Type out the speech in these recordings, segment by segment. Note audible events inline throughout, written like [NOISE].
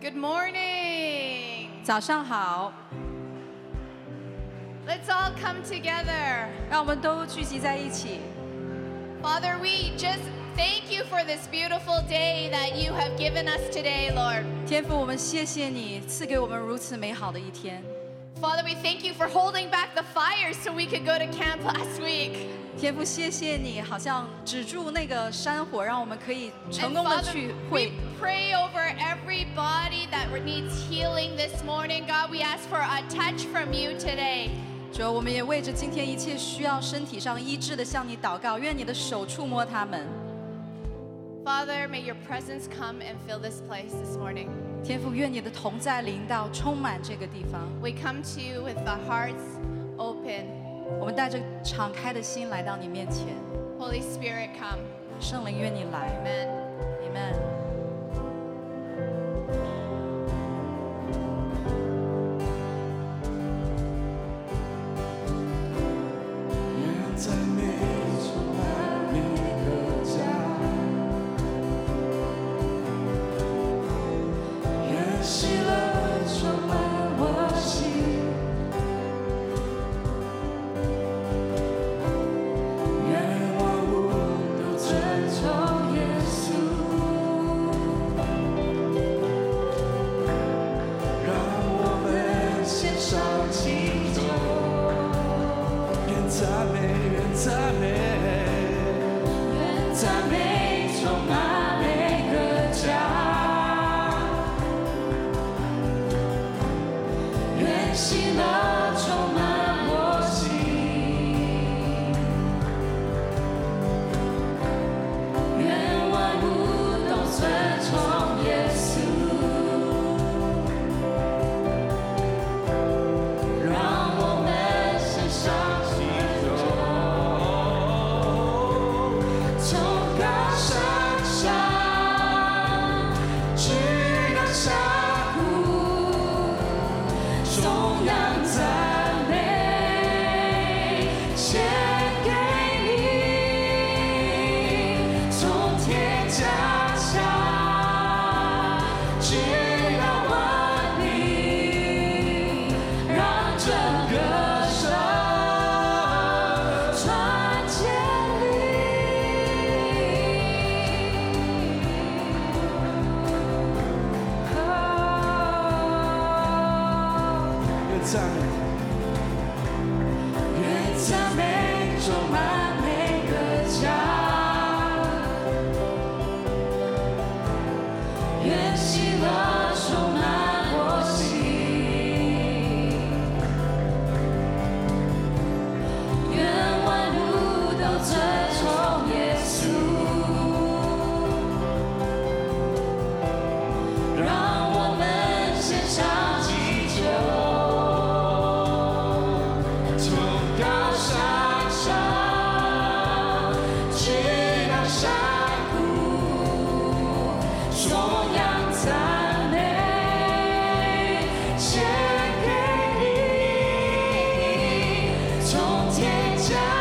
Good morning. 早上好， Let's all come together. 让我们都聚集在一起。 Father, we just thank you for this beautiful day that you have given us today, Lord. 天父，我们谢谢你赐给我们如此美好的一天。 Father, we thank you for holding back the fire so we could go to camp last week. 天父，谢谢你，好像止住那个山火，让我们可以成功的 Father, 去 we 会。pray over everybody that needs healing this morning. God, we ask for a touch from you today. 主要我们也为着今天一切需要身体上医治的向你祷告，愿你的手触摸他们。Father, may your presence come and fill this place this morning. 天父，愿你的同在临到，充满这个地方。We come to you with the hearts open. 我们带着敞开的心来到你面前，Holy Spirit, come. 圣灵，愿你来。Amen. Amen。从天降。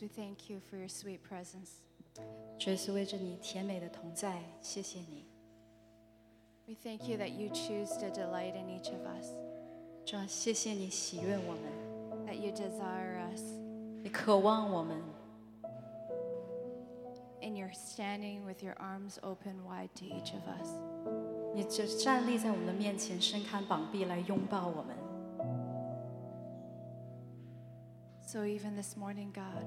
we thank you for your sweet presence. 主耶稣为着你甜美的同在，谢谢你。 We thank you that you choose to delight in each of us, 主啊，谢谢你喜悦我们， that you desire us, 你渴望我们， and you're standing with your arms open wide to each of us. 你就站立在我们的面前，伸开膀臂来拥抱我们。 So even this morning, God,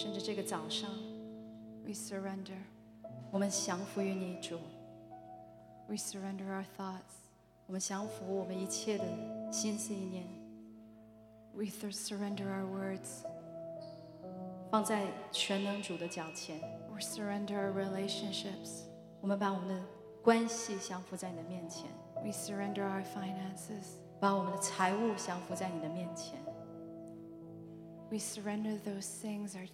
甚至这个早上， we surrender. 我们降服于你，主， We surrender our thoughts. 我们降服我们一切的心思意念， We th- surrender our words. 放在全能主的脚前。 We surrender our relationships. 我们把我们的关系降服在你的面前， We surrender our finances. 把我们的财物降服在你的面前。 We surrender those things are,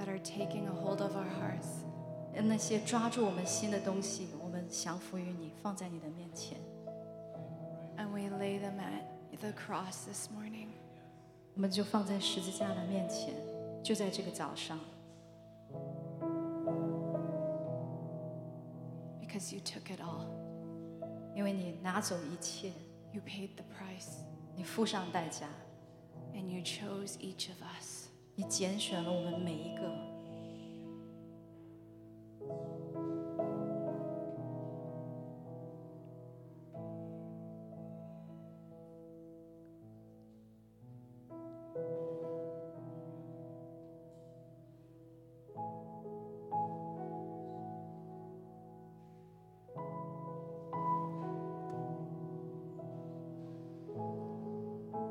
that are taking a hold of our hearts. 那些抓住我们心的东西，我们 们降服于你，放在你的面前。 And we lay them at the cross this morning. 我们就放在十字架的面前，就在这个早上， Because you took it all. 因为你拿走一切， You paid the price. 你付上代价， And you chose each of us. 你拣选了我们每一个。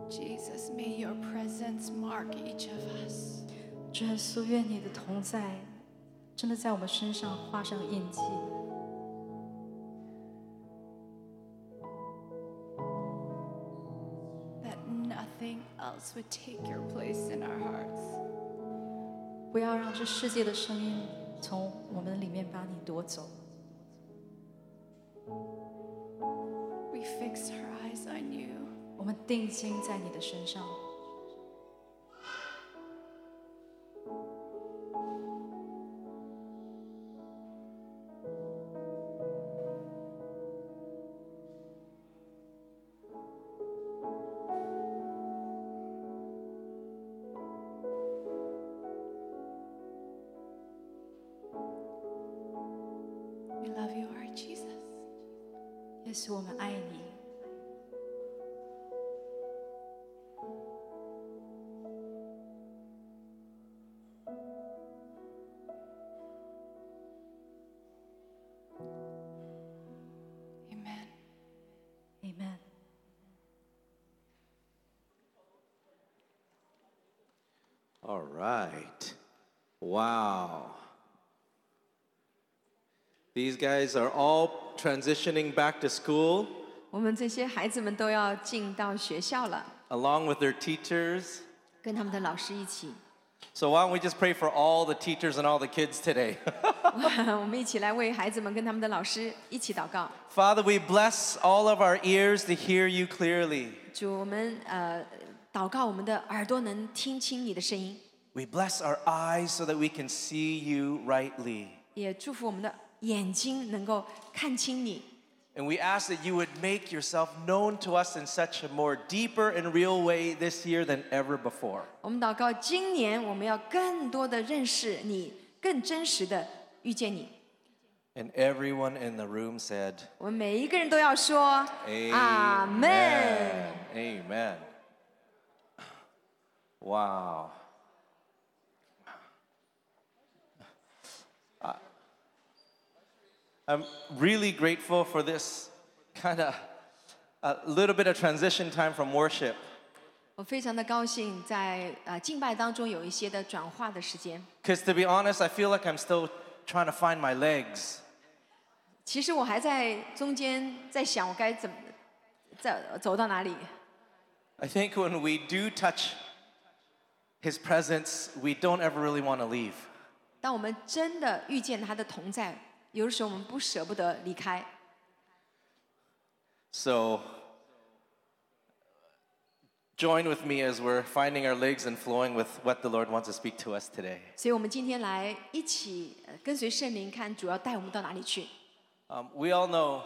Jesus, may your presence mark each of us. 主耶稣，愿你的同在真的在我们身上画上印记。 That nothing else would take your place in our hearts. 不要让这世界的声音从我们里面把你夺走。 We fix our eyes on you. 我们定睛在你的身上，guys are all transitioning back to school 我们这些孩子们都要进到学校了， along with their teachers. 跟他们的老师一起。 So why don't we just pray for all the teachers and all the kids today? [LAUGHS] [LAUGHS] 我们一起来为孩子们跟他们的老师一起祷告。 Father, we bless all of our ears to hear you clearly. 主，我们呃祷告，我们的耳朵能听清你的声音， We bless our eyes so that we can see you rightly. 也祝福我们的 眼睛能够看清你。 And we ask that you would make yourself known to us in such a more deeper and real way this year than ever before. 我们祷告，今年我们要更多的认识你，更真实的遇见你。 And everyone in the room said, 我们每一个人都要说阿门。 Amen. Wow. I'm really grateful for this kind of a little bit of transition time from worship 我非常的高兴在呃敬拜当中有一些的转化的时间。 because to be honest, I feel like I'm still trying to find my legs. 其实我还在中间在想我该怎么走走到哪里。 I think when we do touch his presence, we don't ever really want to leave. 当我们真的遇见他的同在， 有的时候我们不舍不得离开。 So, join with me as we're finding our legs and flowing with what the Lord wants to speak to us today. 所以我们今天来一起呃跟随圣灵，看主要带我们到哪里去。 Um, we all know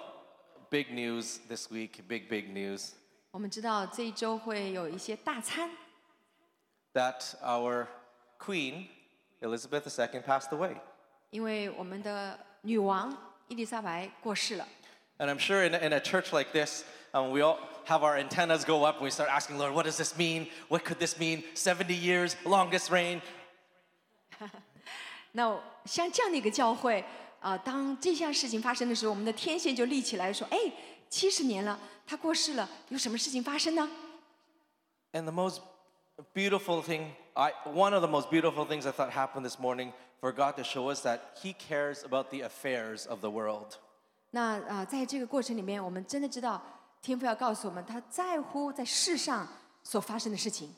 big news this week, big, big news, 我们知道这一周会有一些大餐， that our queen, Elizabeth II, passed away. 因为我们的 女王伊丽莎白过世了。 And I'm sure in, in a church like this, um, we all have our antennas go up and we start asking, Lord, what does this mean? What could this mean? 70 years, longest reign. [LAUGHS] 那像这样的一个教会，啊、当这项事情发生的时候，我们的天线就立起来说：“哎，七十年了，他过世了，有什么事情发生呢？” And the most beautiful thing, I, one of the most beautiful things I thought happened this morning for God to show us that He cares about the affairs of the world. 那啊、在这个过程里面，我们真的知道天父要告诉我们，他在乎在世上所发生的事情。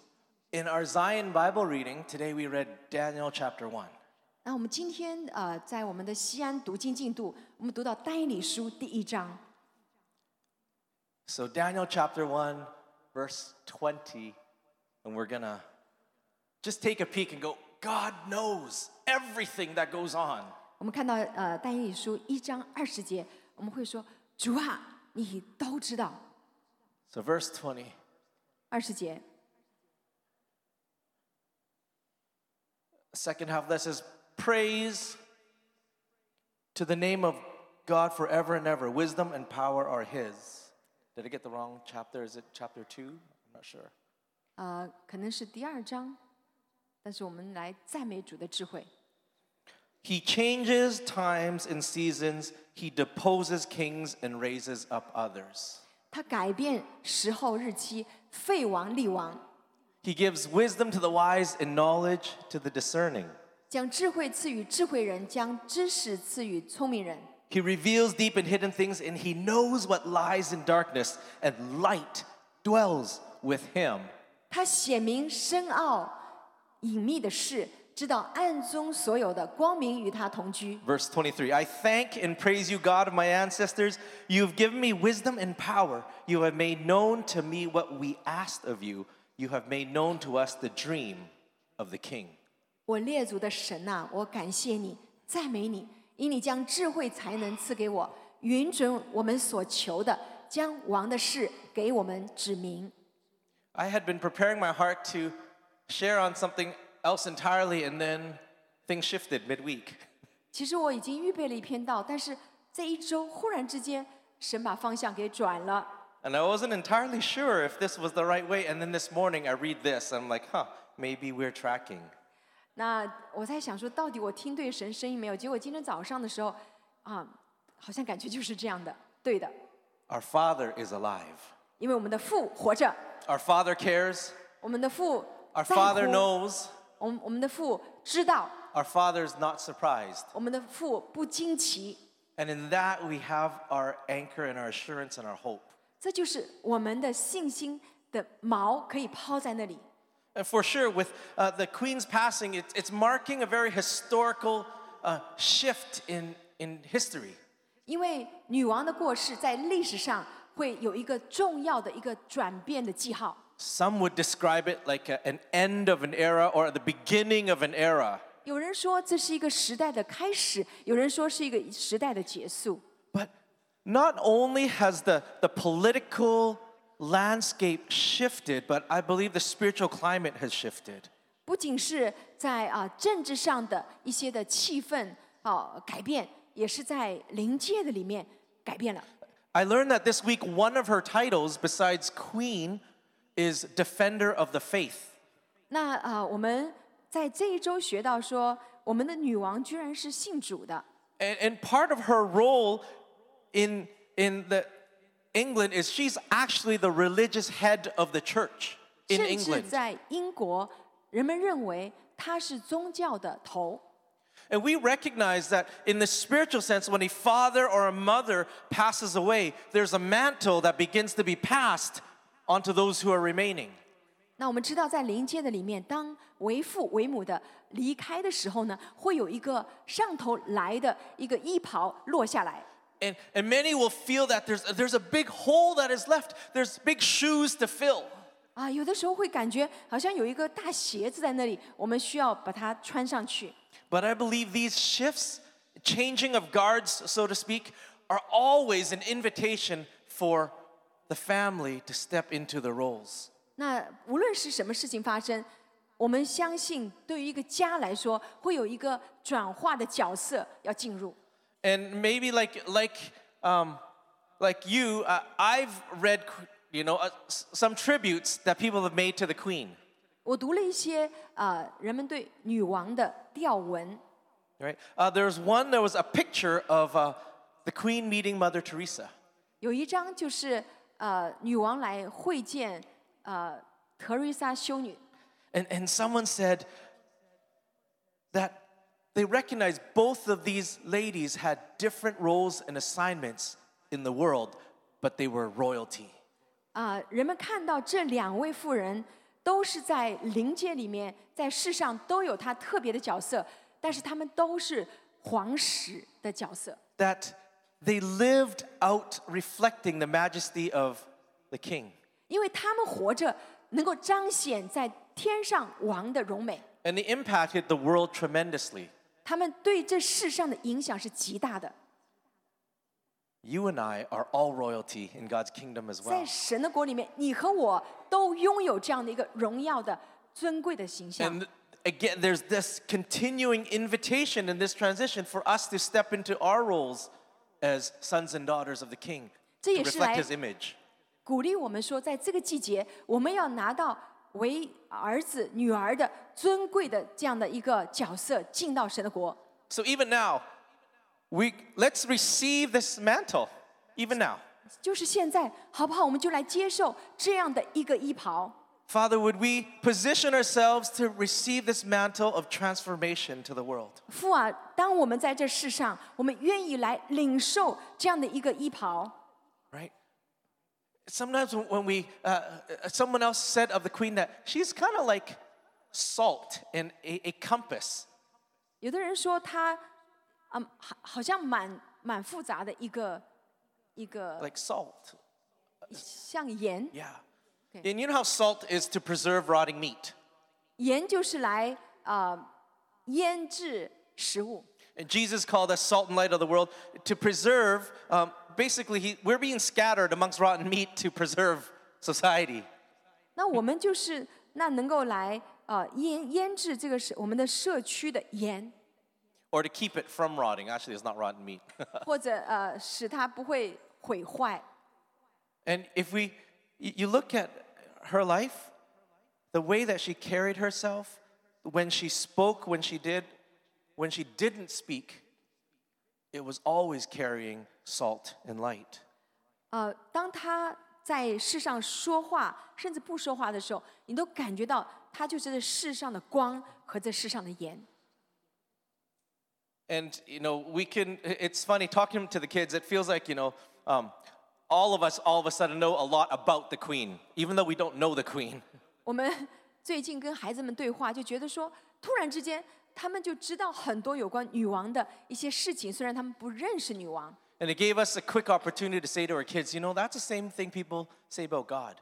In our Zion Bible reading, today we read Daniel chapter 1. 那我们今天呃，在我们的西安读经进度，我们读到但以理书第一章。 So, Daniel chapter 1, verse 20, and we're gonna just take a peek and go, God knows everything that goes on. 我们看到呃但以理书一章二十节，我们会说主啊，你都知道。 So, verse 20. 二十节， The second half of this is praise to the name of God forever and ever. Wisdom and power are His. Did I get the wrong chapter? Is it chapter 2? I'm not sure. 呃，可能是第二章， 但是我们来赞美主的智慧。 He changes times and seasons, He deposes kings and raises up others. 他改变时候日期，废王立王， He gives wisdom to the wise and knowledge to the discerning. 将智慧赐予智慧人，将知识赐予聪明人。 He reveals deep and hidden things, and He knows what lies in darkness, and light dwells with Him. 他显明深奥 隐秘的事，知道暗中所有的光明与他同居。 Verse 23 I thank and praise you, God of my ancestors. You have given me wisdom and power. You have made known to me what we asked of you. You have made known to us the dream of the king. 我列祖的神呐、我感谢你，赞美你，因你将智慧才能赐给我，允准我们所求的，将王的事给我们指明。 I had been preparing my heart to share on something else entirely, and then things shifted midweek. [LAUGHS] 其实我已经预备了一篇道，但是这一周忽然之间，神把方向给转了。 And I wasn't entirely sure if this was the right way. And then this morning I read this, and I'm like, huh, maybe we're tracking. 那我在想说，到底我听对神声音没有？结果今天早上的时候，啊，好像感觉就是这样的，对的， Our Father is alive. 因为我们的父活着， Our Father cares. 我们的父 Our 在 Father 乎， knows. 我们我们的父知道， Our Father is not surprised. 我们的父不惊奇， And in that, we have our anchor and our assurance and our hope. 这就是我们的信心的锚可以抛在那里。 And for sure, with uh, the Queen's passing, it, it's marking a very historical uh, shift in, in history. 因为女王的过世在历史上会有一个重要的一个转变的记号。 Some would describe it like a- an end of an era or the beginning of an era. 有人说这是一个时代的开始，有人说是一个时代的结束。 But not only has the, the political landscape shifted, but I believe the spiritual climate has shifted. 不仅是在啊政治上的一些的气氛啊改变，也是在灵界的里面改变了。 I learned that this week, one of her titles, besides Queen, is Defender of the Faith. 那啊，我们在这一周学到说，我们的女王居然是信主的。 And, and part of her role in, in the England is she's actually the religious head of the church in 甚至 England. 在英国，人们认为她是宗教的头。 And we recognize that in the spiritual sense, when a father or a mother passes away, there's a mantle that begins to be passed onto those who are remaining. 那我们知道，在灵界的里面，当为父为母的离开的时候呢，会有一个上头来的一个衣袍落下来。 And, and many will feel that there's, there's a big hole that is left, there's big shoes to fill. 啊，有的时候会感觉好像有一个大鞋子在那里，我们需要把它穿上去。 But I believe these shifts, changing of guards, so to speak, are always an invitation for the family to step into the roles. 那无论是什么事情发生，我们相信对于一个家来说，会有一个转化的角色要进入。 And maybe like, like, um, like you, uh, I've read, you know, uh, s- some tributes that people have made to the queen. 我读了一些呃人们对女王的吊文， Right? Uh, there's one, there was a picture of uh, the queen meeting Mother Teresa. 有一张就是 呃女王来会见呃特瑞莎修女， And, and someone said that they recognized both of these ladies had different roles and assignments in the world, but they were royalty. 啊、人们看到这两位妇人都是在灵界里面，在世上都有她特别的角色， 但是他们都是皇室的角色， that they lived out reflecting the majesty of the king. 因为他们活着能够彰显在天上王的荣美， And they impacted the world tremendously. 他们对这世上的影响是极大的。 You and I are all royalty in God's kingdom as 在 well. 神的国里面，你和我都拥有这样的一个荣耀的、尊贵的形象。 And again, there's this continuing invitation in this transition for us to step into our roles as sons and daughters of the king 这 to 也是 reflect 来 his image. 鼓励我们说，在这个季节，我们要拿到为儿子、女儿的尊贵的这样的一个角色，进到神的国。 So even now, we let's receive this mantle. Even now. 就是现在，好不好？我们就来接受这样的一个衣袍。 Father, would we position ourselves to receive this mantle of transformation to the world? 父啊，当我们在这世上，我们愿意来领受这样的一个衣袍。 Right? Sometimes when when we, uh, uh, someone else said of the queen that she's kind of like salt in a, a compass. 有的人说他，嗯，好，好像蛮蛮复杂的一个一个 like salt. 像盐， Yeah. Okay. And you know how salt is to preserve rotting meat. 盐就是来啊、呃腌制食物。 And Jesus called us salt and light of the world to preserve. Um, basically, he, we're being scattered amongst rotten meat to preserve society. 那我们就是那能够来呃腌腌制这个是我们的社区的盐， Or to keep it from rotting. Actually, it's not rotten meat. [LAUGHS] 或者呃使它不会毁坏。 and if we, y- you look at her life, the way that she carried herself, when she spoke, when she did, when she didn't speak, it was always carrying salt and light. 呃，当他在世上说话，甚至不说话的时候，你都感觉到他就是这世上的光和这世上的盐。 And you know, we can. It's funny talking to the kids. It feels like you know, um, all of us all of a sudden know a lot about the queen, even though we don't know the queen. [LAUGHS] 我们最近跟孩子们对话，就觉得说，突然之间他们就知道很多有关女王的一些事情，虽然他们不认识女王。 And it gave us a quick opportunity to say to our kids, you know, that's the same thing people say about God.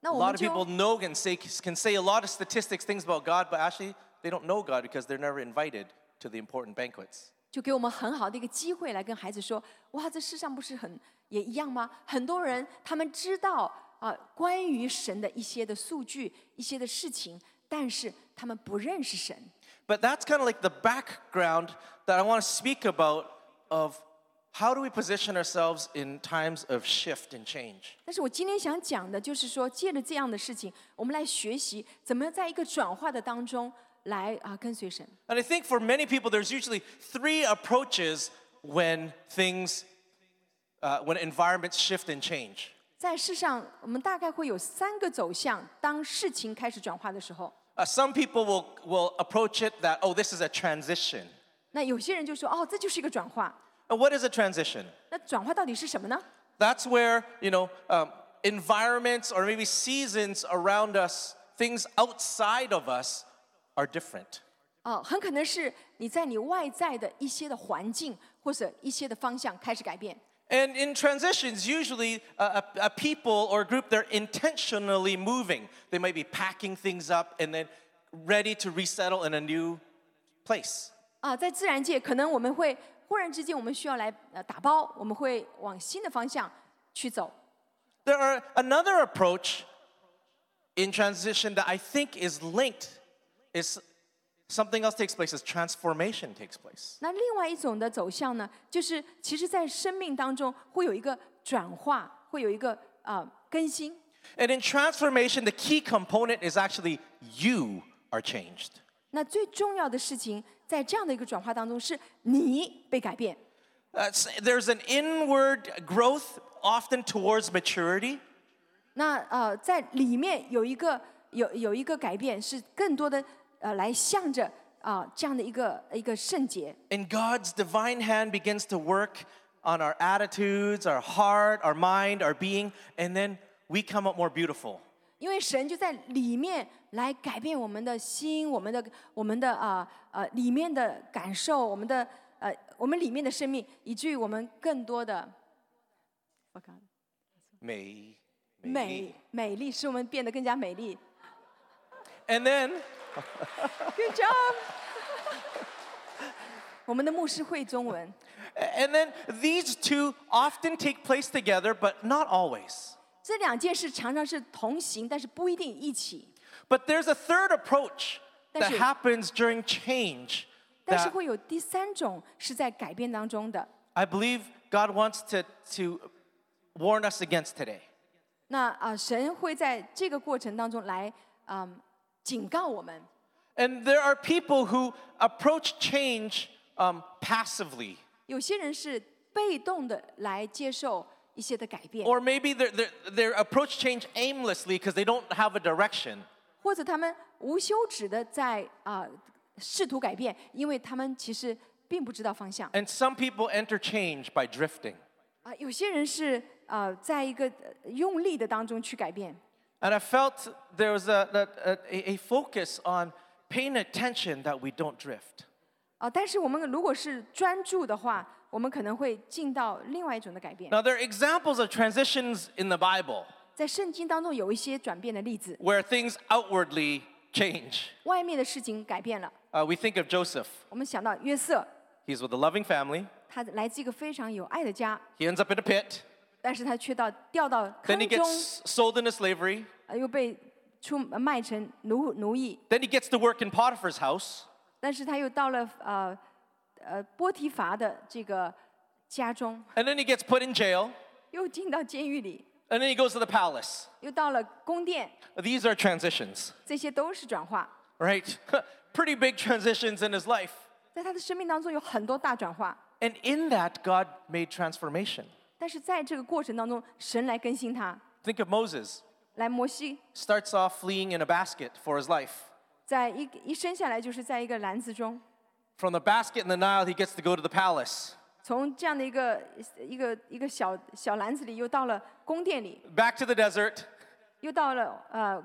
那 A 我 lot 们 of 就 people know and say can say a lot of statistics, things about God, but actually they don't know God because they're never invited to the important banquets. 就给我们很好的一个机会来跟孩子说：哇，这世上不是很 也一样吗？很多人他们知道啊、关于神的一些的数据、一些的事情，但是他们不认识神。But that's kind of like the background that I want to speak about of how do we position ourselves in times of shift and change. 但是我今天想讲的就是说，借着这样的事情，我们来学习怎么样在一个转化的当中来啊跟随神。And I think for many people, there's usually three approaches when things, uh, when environments shift and change. 在世上，我们大概会有三个走向。当事情开始转化的时候， Uh, some people will, will approach it that, oh, this is a transition. 那有些人就说：“哦，这就是一个转化。 And what is a transition? ”那转化到底是什么呢？ That's where, you know, um, environments or maybe seasons around us, things outside of us are different. 哦，很可能是你在你外在的一些的环境或者一些的方向开始改变。 And in transitions, usually a, a, a people or a group, they're intentionally moving. They might be packing things up and then ready to resettle in a new place. 啊，在自然界，可能我们会忽然之间，我们需要来呃打包，我们会往新的方向去走。 There are another approach in transition that I think is linked. Is something else takes place as transformation takes place. 那另外一种的走向呢，就是其实，在生命当中会有一个转化，会有一个啊、呃更新。 And in transformation, the key component is actually you are changed. 那最重要的事情，在这样的一个转化当中，是你被改变。 Uh, s- there's an inward growth, often towards maturity. 那呃，在里面有一个有有一个改变，是更多的 呃来向着啊、这样的一个一个圣洁。 And God's divine hand begins to work on our attitudes, our heart, our mind, our being, and then we come up more beautiful. 因为神就在里面来改变我们的心，我们的我们的啊呃里面的感受，我们的呃我们里面的生命，以至于我们更多的 May. 美美丽，使我们变得更加美丽。 And then [LAUGHS] Good job [LAUGHS] 。我们的牧师会中文， and then these two often take place together, but not always. 这两件事常常是同行，但是不一定一起。 But there's a third approach that 但是- happens during change 但是 that 会有第三种是在改变当中的。 I believe God wants to, to warn us against today. 那啊、神会在这个过程当中来嗯 警告我们。 And there are people who approach change um, passively. 有些人是被动的来接受一些的改变， Or maybe they they approach change aimlessly because they don't have a direction. 或者他们无休止的在啊、试图改变，因为他们其实并不知道方向。 And some people enter change by drifting. 啊、有些人是呃在一个呃用力的当中去改变。 And I felt there was a, a, a, a focus on paying attention that we don't drift. 啊、但是我们如果是专注的话，我们可能会进到另外一种的改变。 Now, there are examples of transitions in the Bible 在圣经当中有一些转变的例子， where things outwardly change. 外面的事情改变了。 Uh, we think of Joseph. 我们想到约瑟， He's with a loving family. 他来自一个非常有爱的家， He ends up in a pit. 但是他却到掉到 Then 坑 he 中， gets sold into slavery. 呃又被出卖成奴奴役， Then he gets to work in Potiphar's house. 但是他又到了呃呃波提乏的这个家中， And then he gets put in jail. 又进到监狱里， And then he goes to the palace. 又到了宫殿， These are transitions, 这些都是转化。 right? [LAUGHS] Pretty big transitions in his life. 在他的生命当中有很多大转化， And in that, God made transformation. 但是在这个过程当中，神来更新他。 Think of Moses. 来，摩西 Starts off fleeing in a basket for his life. 在一一生下来就是在一个篮子中， From the basket in the Nile, he gets to go to the palace. 从这样的一个一个一个小小篮子里，又到了宫殿里， Back to the desert, 又到了呃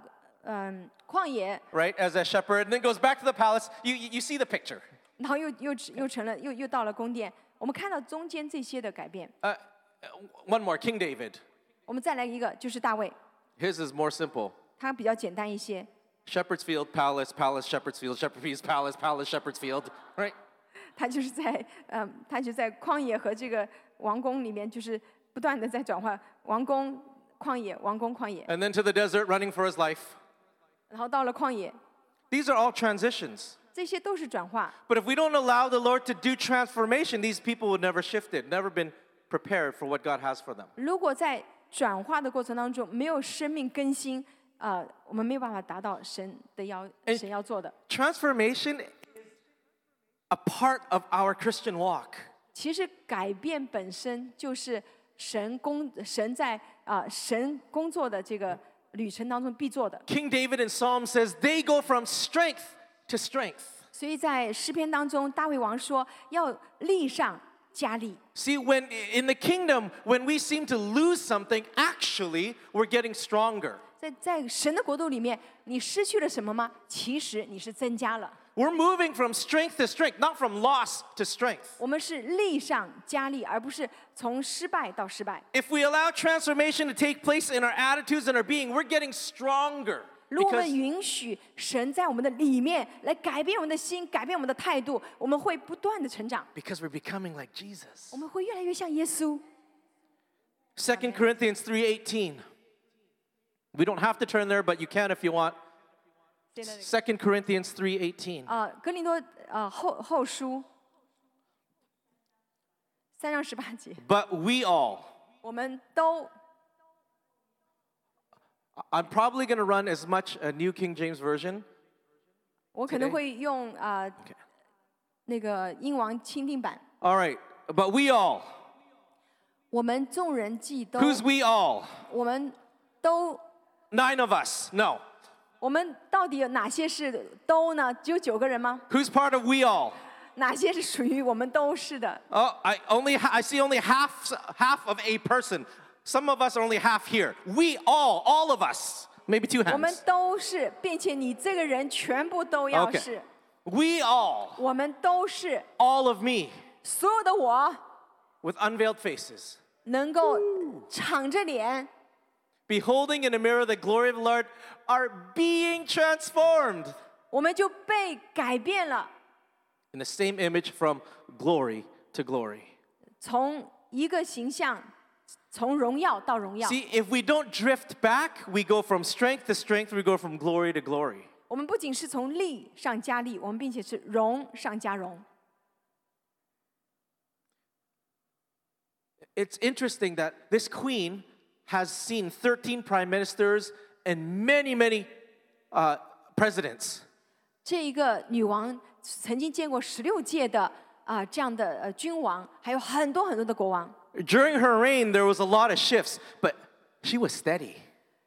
嗯、旷野， right, as a shepherd, and then goes back to the palace. You, you, you see the picture. 然后又又又成了又又到了宫殿。我们看到中间这些的改变。 Uh, one more King David. 我们再来一个，就是大卫， His is more simple. 他比较简单一些。 Shepherd's Field, Palace, Palace, Shepherd's Field, Shepherd's Field, Palace, Palace, Shepherd's Field, right? 他就是在嗯、他就在旷野和这个王宫里面，就是不断的在转换王宫、旷野、王宫、旷野， And then to the desert, running for his life. 然后到了旷野， These are all transitions. 这些都是转化。 But if we don't allow the Lord to do transformation, these people would never shifted, never been prepared for what God has for them. 如果在转化的过程当中没有生命更新，呃，我们没有办法达到神的要哎神要做的。 Transformation is a part of our Christian walk. 其实改变本身就是神工神在啊、神工作的这个旅程当中必做的。 King David in Psalm says they go from strength to strength. 所以在诗篇当中，大卫王说要力上 加力。 See, when in the kingdom, when we seem to lose something, actually we're getting stronger. 在在神的国度里面，你失去了什么吗？其实你是增加了。 We're moving from strength to strength, not from loss to strength. 我们是力上加力，而不是从失败到失败。 If we allow transformation to take place in our attitudes and our being, we're getting stronger. 如果我 Because 们允许神在我们的里面来改变我们的心，改变我们的态度，我们会不断的成长， because we're becoming like Jesus. 我们会越来越像耶稣。 2 Corinthians 3:18. We don't have to turn there, but you can if you want. 2 Corinthians 3:18. 啊、哥林多呃后后书三章十八节， But we all 我们都 I'm probably going to run as much a New King James version. 我可能 Today? 会用啊、呃那个英王钦定版。 All right. But we all. 我们众人既都， Who's we all? 我们都， Nine of us. No. 我们到底有哪些是都呢？只有九个人吗？ Who's part of we all? 哪些是属于我们都是的？ Oh, I only ha- I see only half half of a person. Some of us are only half here. We all, all of us. maybe two 我们 hands. 都是，并且你这个人全部都要 Okay. 是， We all, 我们都是 all of me, 所有的我 with unveiled faces, 能够敞着脸， beholding in the mirror the glory of the Lord, are being transformed 我们就被改变了， in the same image from glory to glory. 从一个形象， 从荣耀到荣耀。 See, if we don't drift back, we go from strength to strength, we go from glory to glory. 我们不仅是从力上加力，我们并且是荣上加荣。 It's interesting that this queen has seen 13 prime ministers and many, many uh, presidents. 这一个女王曾经见过十六届的啊、这样的呃君王，还有很多很多的国王。 During her reign, there was a lot of shifts, but she was steady.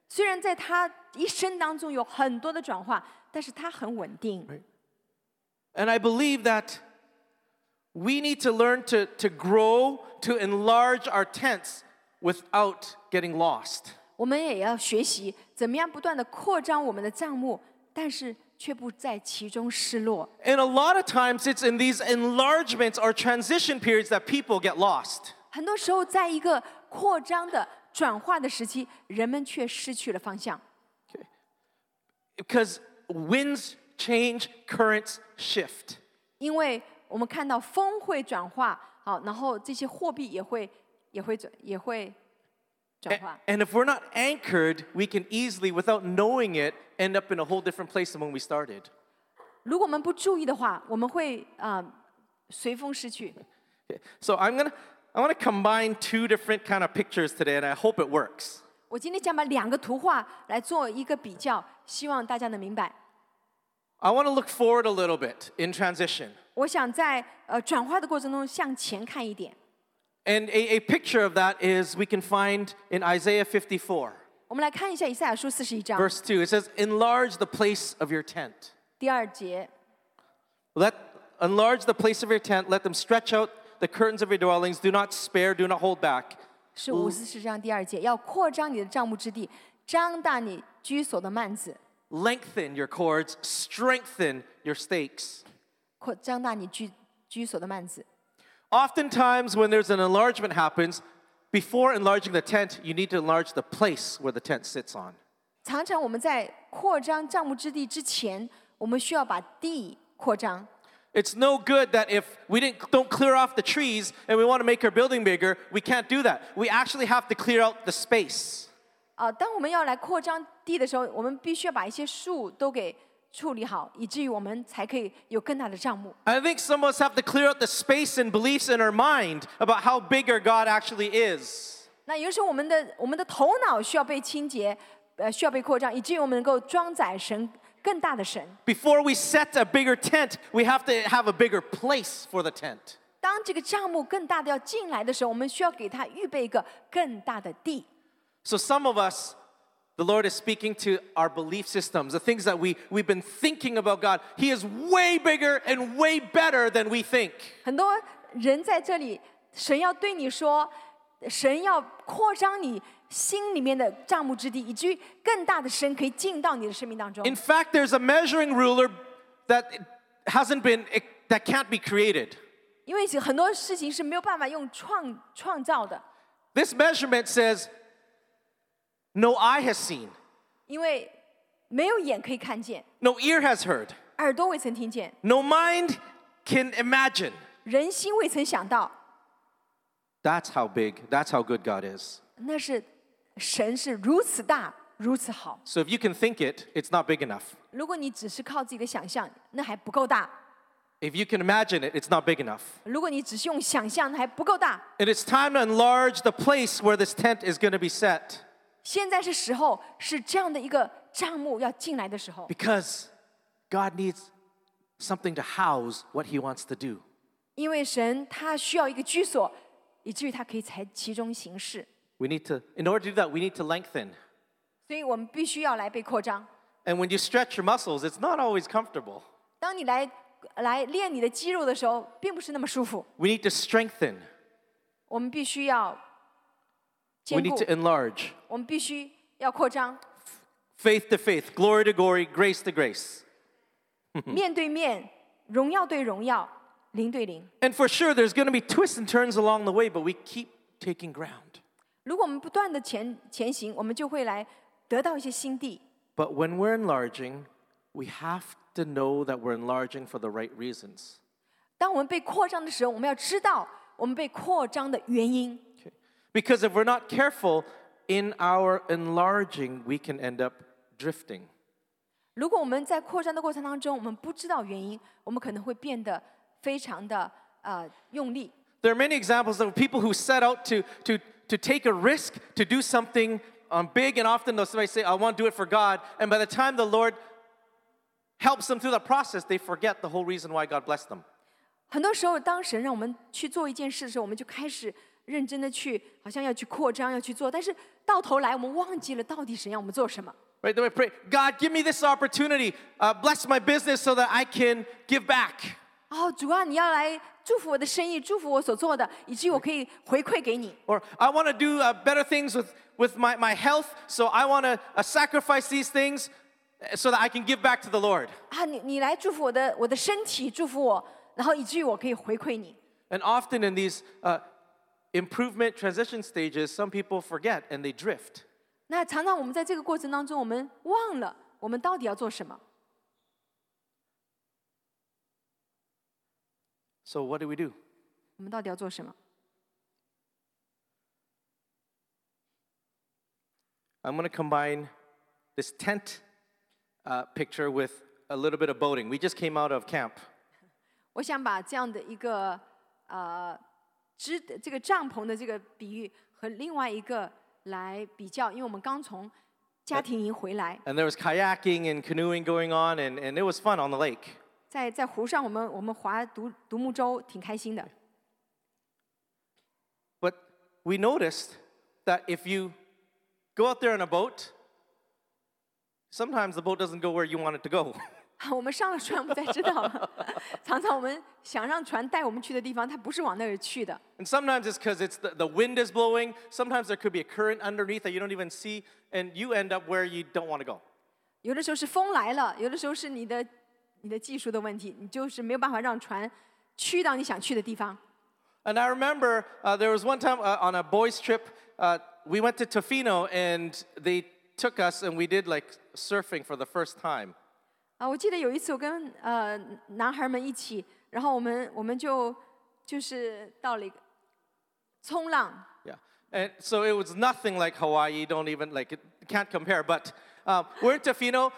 虽然在她一生当中有很多的转化，但是她很稳定。 And I believe that we need to learn to, to grow, to enlarge our tents without getting lost. 我们也要学习怎么样不断的扩张我们的账目，但是却不在其中失落。 And a lot of times, it's in these enlargements or transition periods that people get lost. 很多时候，在一个扩张的转化的时期，人们却失去了方向， Because winds change, currents shift. 因为我们看到风会转化，好，然后这些货币也会也会转也会转 A- 化。 And if we're not anchored, we can easily, without knowing it, end up in a whole different place than when we started. 如果我们不注意的话，我们会啊、呃随风失去。 Okay, So I'm gonna, I want to combine two different kind of pictures today, and I hope it works. 我今天想把两个图画来做一个比较，希望大家能明白。 I want to look forward a little bit in transition. 我想在呃转化的过程中向前看一点。 And a, a picture of that is we can find in Isaiah 54, 我们来看一下以赛亚书四十一章 verse 2. It says, Enlarge the place of your tent. 第二节， Let enlarge the place of your tent, let them stretch out the curtains of your dwellings, do not spare, do not hold back. 是五十四章第二节，要扩张你的帐幕之地，张大你居所的幔子， Lengthen your cords, strengthen your stakes. 扩张大你居居所的幔子。 Oftentimes, when there's an enlargement happens, before enlarging the tent, you need to enlarge the place where the tent sits on. 常常我们在扩张帐幕之地之前，我们需要把地扩张。 It's no good that if we didn't, don't clear off the trees and we want to make our building bigger, we can't do that. We actually have to clear out the space. 啊、当我们要来扩张地的时候，我们必须要把一些树都给处理好，以至于我们才可以有更大的帐幕。 I think some of us have to clear out the space and beliefs in our mind about how big our God actually is. 那有的时候，我们的我们的头脑需要被清洁，呃，需要被扩张，以至于我们能够装载神 更大的神。 Before we set a bigger tent, we have to have a bigger place for the tent. 当这个帐幕更大的要进来的时候，我们需要给他预备一个更大的地。 So some of us, the Lord is speaking to our belief systems, the things that we, we've been thinking about God. He is way bigger and way better than we think. 很多人在这里，神要对你说， 神要扩张你心里面的帐幕之地，以至于更大的神可以进到你的生命当中 In。fact, there's a measuring ruler that hasn't been that can't be created. 因为很多事情是没有办法用创创造的， This measurement says no eye has seen, 因为没有眼可以看见， no ear has heard, 耳朵未曾听见， no mind can imagine. 人心未曾想到， That's how big, that's how good God is. 那是神是如此大，如此好。 So if you can think it, it's not big enough. 如果你只是靠自己的想象，那还不够大； If you can imagine it, it's not big enough. 如果你只是用想象，那还不够大。 And it's time to enlarge the place where this tent is going to be set 现在是时候，是这样的一个账目要进来的时候， because God needs something to house what He wants to do. 因为神他需要一个居所， 以至于他可以在其中行事。 We need to, in order to do that, we need to lengthen. 所以我们必须要来被扩张。 And when you stretch your muscles, it's not always comfortable. 当你来来练你的肌肉的时候，并不是那么舒服。 We need to strengthen. 我们必须要 We 坚 need 固 to，enlarge. 我们必须要扩张。 faith to faith, glory to glory, grace to grace. [LAUGHS] 面对面，荣耀对荣耀， 灵对灵。 And for sure, there's going to be twists and turns along the way, but we keep taking ground. 如果我们不断的前前行，我们就会来得到一些新地。 But when we're enlarging, we have to know that we're enlarging for the right reasons. 当我们被扩张的时候，我们要知道我们被扩张的原因。 Okay? Because if we're not careful in our enlarging, we can end up drifting. 如果我们在扩张的过程当中，我们不知道原因，我们可能会变得 非常的呃用力。 There are many examples of people who set out to, to, to take a risk, to do something um, big, and often they'll somebody say, I want to do it for God. And by the time the Lord helps them through the process, they forget the whole reason why God blessed them. 很多时候，当神让我们去做一件事的时候，我们就开始认真的去，好像要去扩张，要去做，但是到头来我们忘记了到底神让我们做什么。 Right? Then we pray, God, give me this opportunity. Uh, bless my business so that I can give back. 哦，主啊，你要来祝福我的生意，祝福我所做的，以至于我可以回馈给你。 Or I want to do uh, better things with, with my, my health, so I want to uh, sacrifice these things uh, so that I can give back to the Lord. 啊，你你来祝福我的我的身体，祝福我，然后以至于我可以回馈你。 And often in these uh, improvement transition stages, some people forget and they drift. 那常常我们在这个过程当中，我们忘了我们到底要做什么。 So what do we do? 我们到底要做什么？ I'm going to combine this tent uh, picture with a little bit of boating. We just came out of camp. [LAUGHS] 我想把这样的一个呃支这个帐篷的这个比喻和另外一个来比较，因为我们刚从家庭营回来， And there was kayaking and canoeing going on, and, and it was fun on the lake. 在在湖上我们我们划独独木舟，挺开心的。But we noticed that if you go out there in a boat, sometimes the boat doesn't go where you want it to go. 我们上了船，我们才知道，常常我们想让船带我们去的地方，它不是往那儿去的。And sometimes it's because it's the, the wind is blowing. Sometimes there could be a current underneath that you don't even see, and you end up where you don't want to go. 有的时候是风来了，有的时候是你的你的技术的问题，你就是没有办法让船去到你想去的地方。 And I remember uh, there was one time uh, on a boys' trip, uh, we went to Tofino, and they took us and we did like surfing for the first time. 啊，我记得有一次我跟呃男孩们一起，然后我们我们就就是到了一个冲浪， Yeah. And so it was nothing like Hawaii, don't even like it can't compare. But um, we're in Tofino.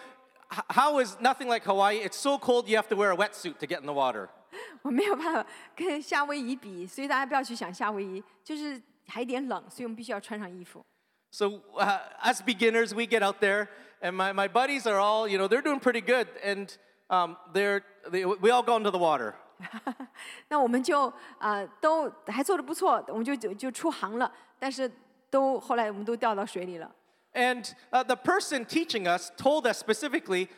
H- how is nothing like Hawaii? It's so cold you have to wear a wetsuit to get in the water. [LAUGHS] 我没有办法跟夏威夷比，所以大家不要去想夏威夷，就是还有点冷，所以我们必须要穿上衣服。 So uh, as beginners, we get out there, and my, my buddies are all, you know, they're doing pretty good, and um, they're, they, we all go into the water. [LAUGHS] 那我们就呃都还做的不错，我们就就就出航了，但是都后来我们都掉到水里了。 And uh, the person teaching us told us specifically,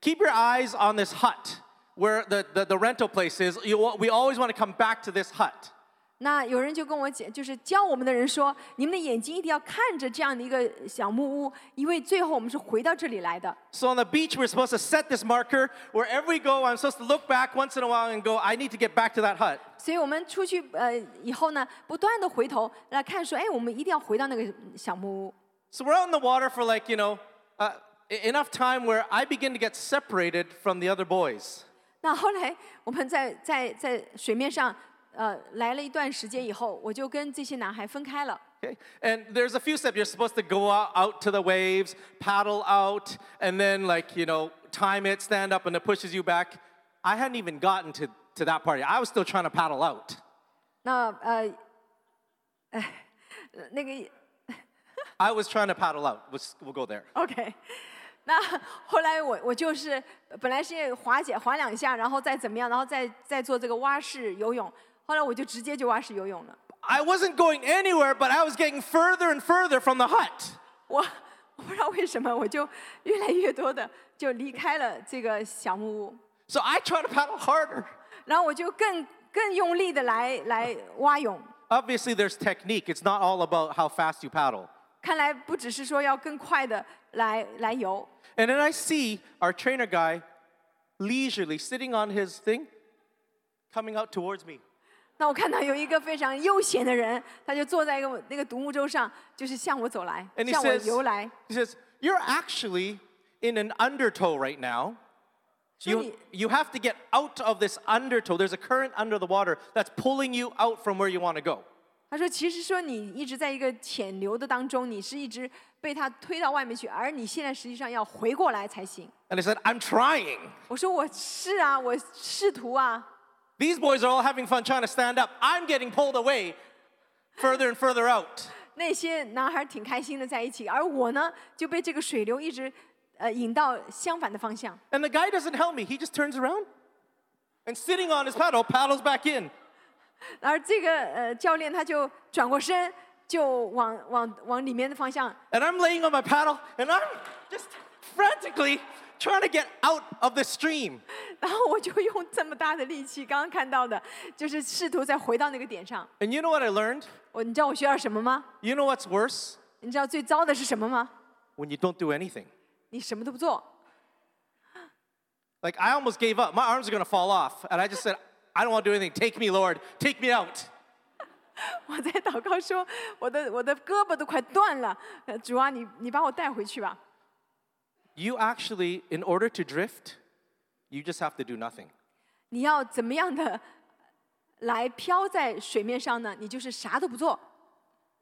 keep your eyes on this hut where the, the, the rental place is. You, wa- we always want to come back to this hut. 那有人就跟我讲，就是教我们的人说，你们的眼睛一定要看着这样的一个小木屋，因为最后我们是回到这里来的。 So on the beach, we're supposed to set this marker. Wherever we go, I'm supposed to look back once in a while and go, I need to get back to that hut. 所以我们出去呃以后呢，不断的回头来看，说，哎，我们一定要回到那个小木屋。 So we're out in the water for like, you know, uh, e- enough time where I begin to get separated from the other boys. 那后来我们在在在水面上呃来了一段时间以后，我就跟这些男孩分开了。 Okay? And there's a few steps. You're supposed to go out, out to the waves, paddle out, and then like, you know, time it, stand up, and it pushes you back. I hadn't even gotten to, to that part yet. I was still trying to paddle out. 那[LAUGHS] 呃，哎，那个 I was trying to paddle out. We'll, s- we'll go there. OK，那后来我我就是本来是划桨划两下，然后再怎么样，然后再再做这个蛙式游泳。后来我就直接就蛙式游泳了。 I wasn't [LAUGHS] going anywhere, but I was getting further and further from the hut. 我我不知道为什么，我就越来越多的就离开了这个小木屋， So I try to paddle harder. 然后我就更更用力的来来蛙泳。 Obviously, there's technique. It's not all about how fast you paddle. 看来不只是说要更快的来来游。 And then I see our trainer guy leisurely sitting on his thing, coming out towards me. 那我看到有一个非常悠闲的人，他就坐在一个那个独木舟上，就是向我走来 And，he 向我 says, 游来。 he says, You're actually in an undertow right now. You, Really? you have to get out of this undertow. There's a current under the water that's pulling you out from where you want to go. 他说：“其实说你一直在一个潜流的当中，你是一直被他推到外面去，而你现在实际上要回过来才行。 And I said, I'm trying. ”我说：“我是啊，我试图啊。 These boys are all having fun trying to stand up. I'm getting pulled away further and further out. 那些男孩挺开心的在一起，而我呢就被这个水流一直呃引到相反的方向。 And the guy doesn't help me. He just turns around and sitting on his paddle, paddles back in. 而这个呃教练他就转过身，就往往往里面的方向 And I'm laying on my paddle and I'm just frantically trying to get out of the stream. 然后我就用这么大的力气，刚刚看到的，就是试图再回到那个点上。And you know what I learned? 我你知道我学到什么吗？You know what's worse? 你知道最糟的是什么吗？When you don't do anything. 你什么都不做。Like I almost gave up. My arms are gonna fall off. And I just said, I don't want to do anything. Take me, Lord. Take me out. [LAUGHS] 我在祷告说，我的我的胳膊都快断了，呃主啊，你你把我带回去吧。 You actually, in order to drift, you just have to do nothing. 你要怎么样的来飘在水面上呢？你就是啥都不做。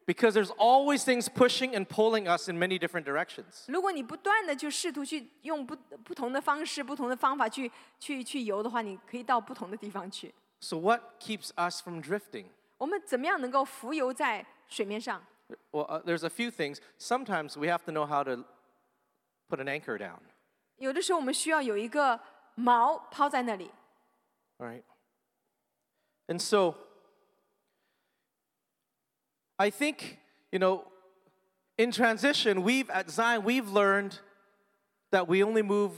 Because there's always things pushing and pulling us in many different directions. 如果你不断的去试图去用不不同的方式、不同的方法去去去游的话，你可以到不同的地方去。 So, what keeps us from drifting? 我们怎么样能够浮游在水面上？ Well, uh, there's a few things. Sometimes we have to know how to put an anchor down. 有的时候我们需要有一个锚抛在那里。 All right? And so, I think, you know, in transition, we've, at Zion, we've learned that we only move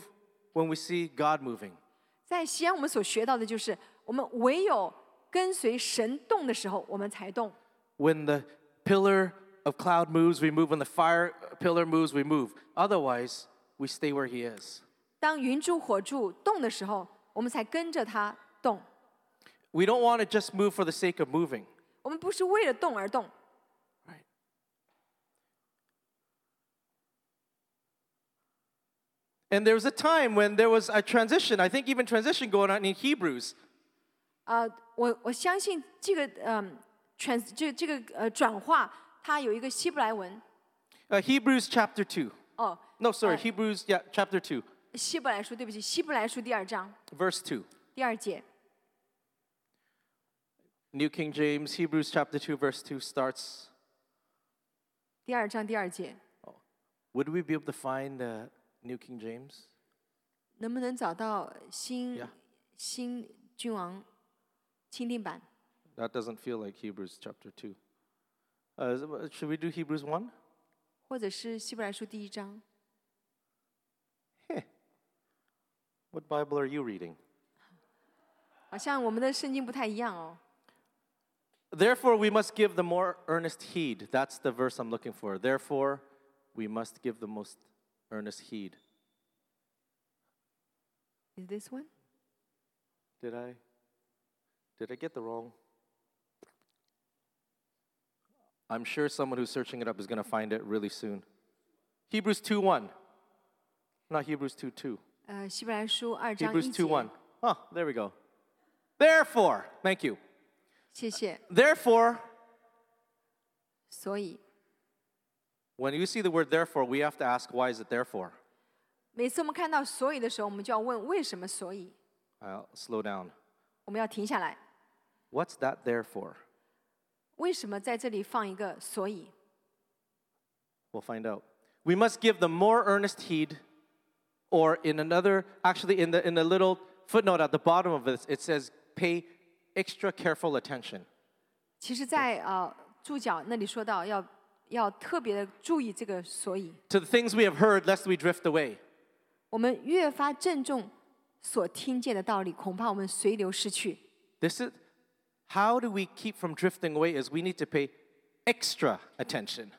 when we see God moving. 在西安，我们所学到的就是，我们唯有跟随神动的时候，我们才动。 When the pillar of cloud moves, we move. When the fire pillar moves, we move. Otherwise, we stay where He is. 当云柱火柱动的时候，我们才跟着它动。 We don't want to just move for the sake of moving. 我们不是为了动而动。 And there was a time when there was a transition, I think even transition going on in Hebrews. 啊、我我相信这个嗯，全这这个呃转化，它有一个希伯来文 Uh, Hebrews chapter 2. 哦， No, sorry, Uh, Hebrews, yeah, chapter 2, 希伯来书，对不起，希伯来书第二章 verse 2. 第二节， New King James, Hebrews chapter 2, verse 2 starts. 第二章第二节， Would we be able to find uh, New King James? 能不能找到新 Yeah. 新君王钦定版？ That doesn't feel like Hebrews chapter 2. Uh, is it- should we do Hebrews 1? 或者是希伯来书第一章？ What Bible are you reading? 好像我们的圣经不太一样哦。 Therefore, we must give the more earnest heed. That's the verse I'm looking for. Therefore, we must give the most earnest heed. Is this one？ Did I? Did I get the wrong? I'm sure someone who's searching it up is going to find it really soon. Hebrews 2 1. Not Hebrews 2 2. 呃，希伯来书二章 Hebrews 一 2节。 1. Oh, there we go. Therefore, thank you. 谢谢。 Therefore, 所以 when you see the word therefore, we have to ask, why is it therefore? 每次我们看到所以的时候，我们就要问为什么所以？ I'll slow down. 我们要停下来。 What's that there for? 为什么在这里放一个所以？ We'll find out. We must give the more earnest heed, or in another, actually, in the, in the little footnote at the bottom of this, it says, pay extra careful attention. 其实在，呃注脚那里说到要 要特别的注意这个所以，To the things we have heard, lest we drift away. 我们越发郑重所听见的道理，恐怕我们随流失去。This is how do we keep from drifting away? Is we need to pay extra attention.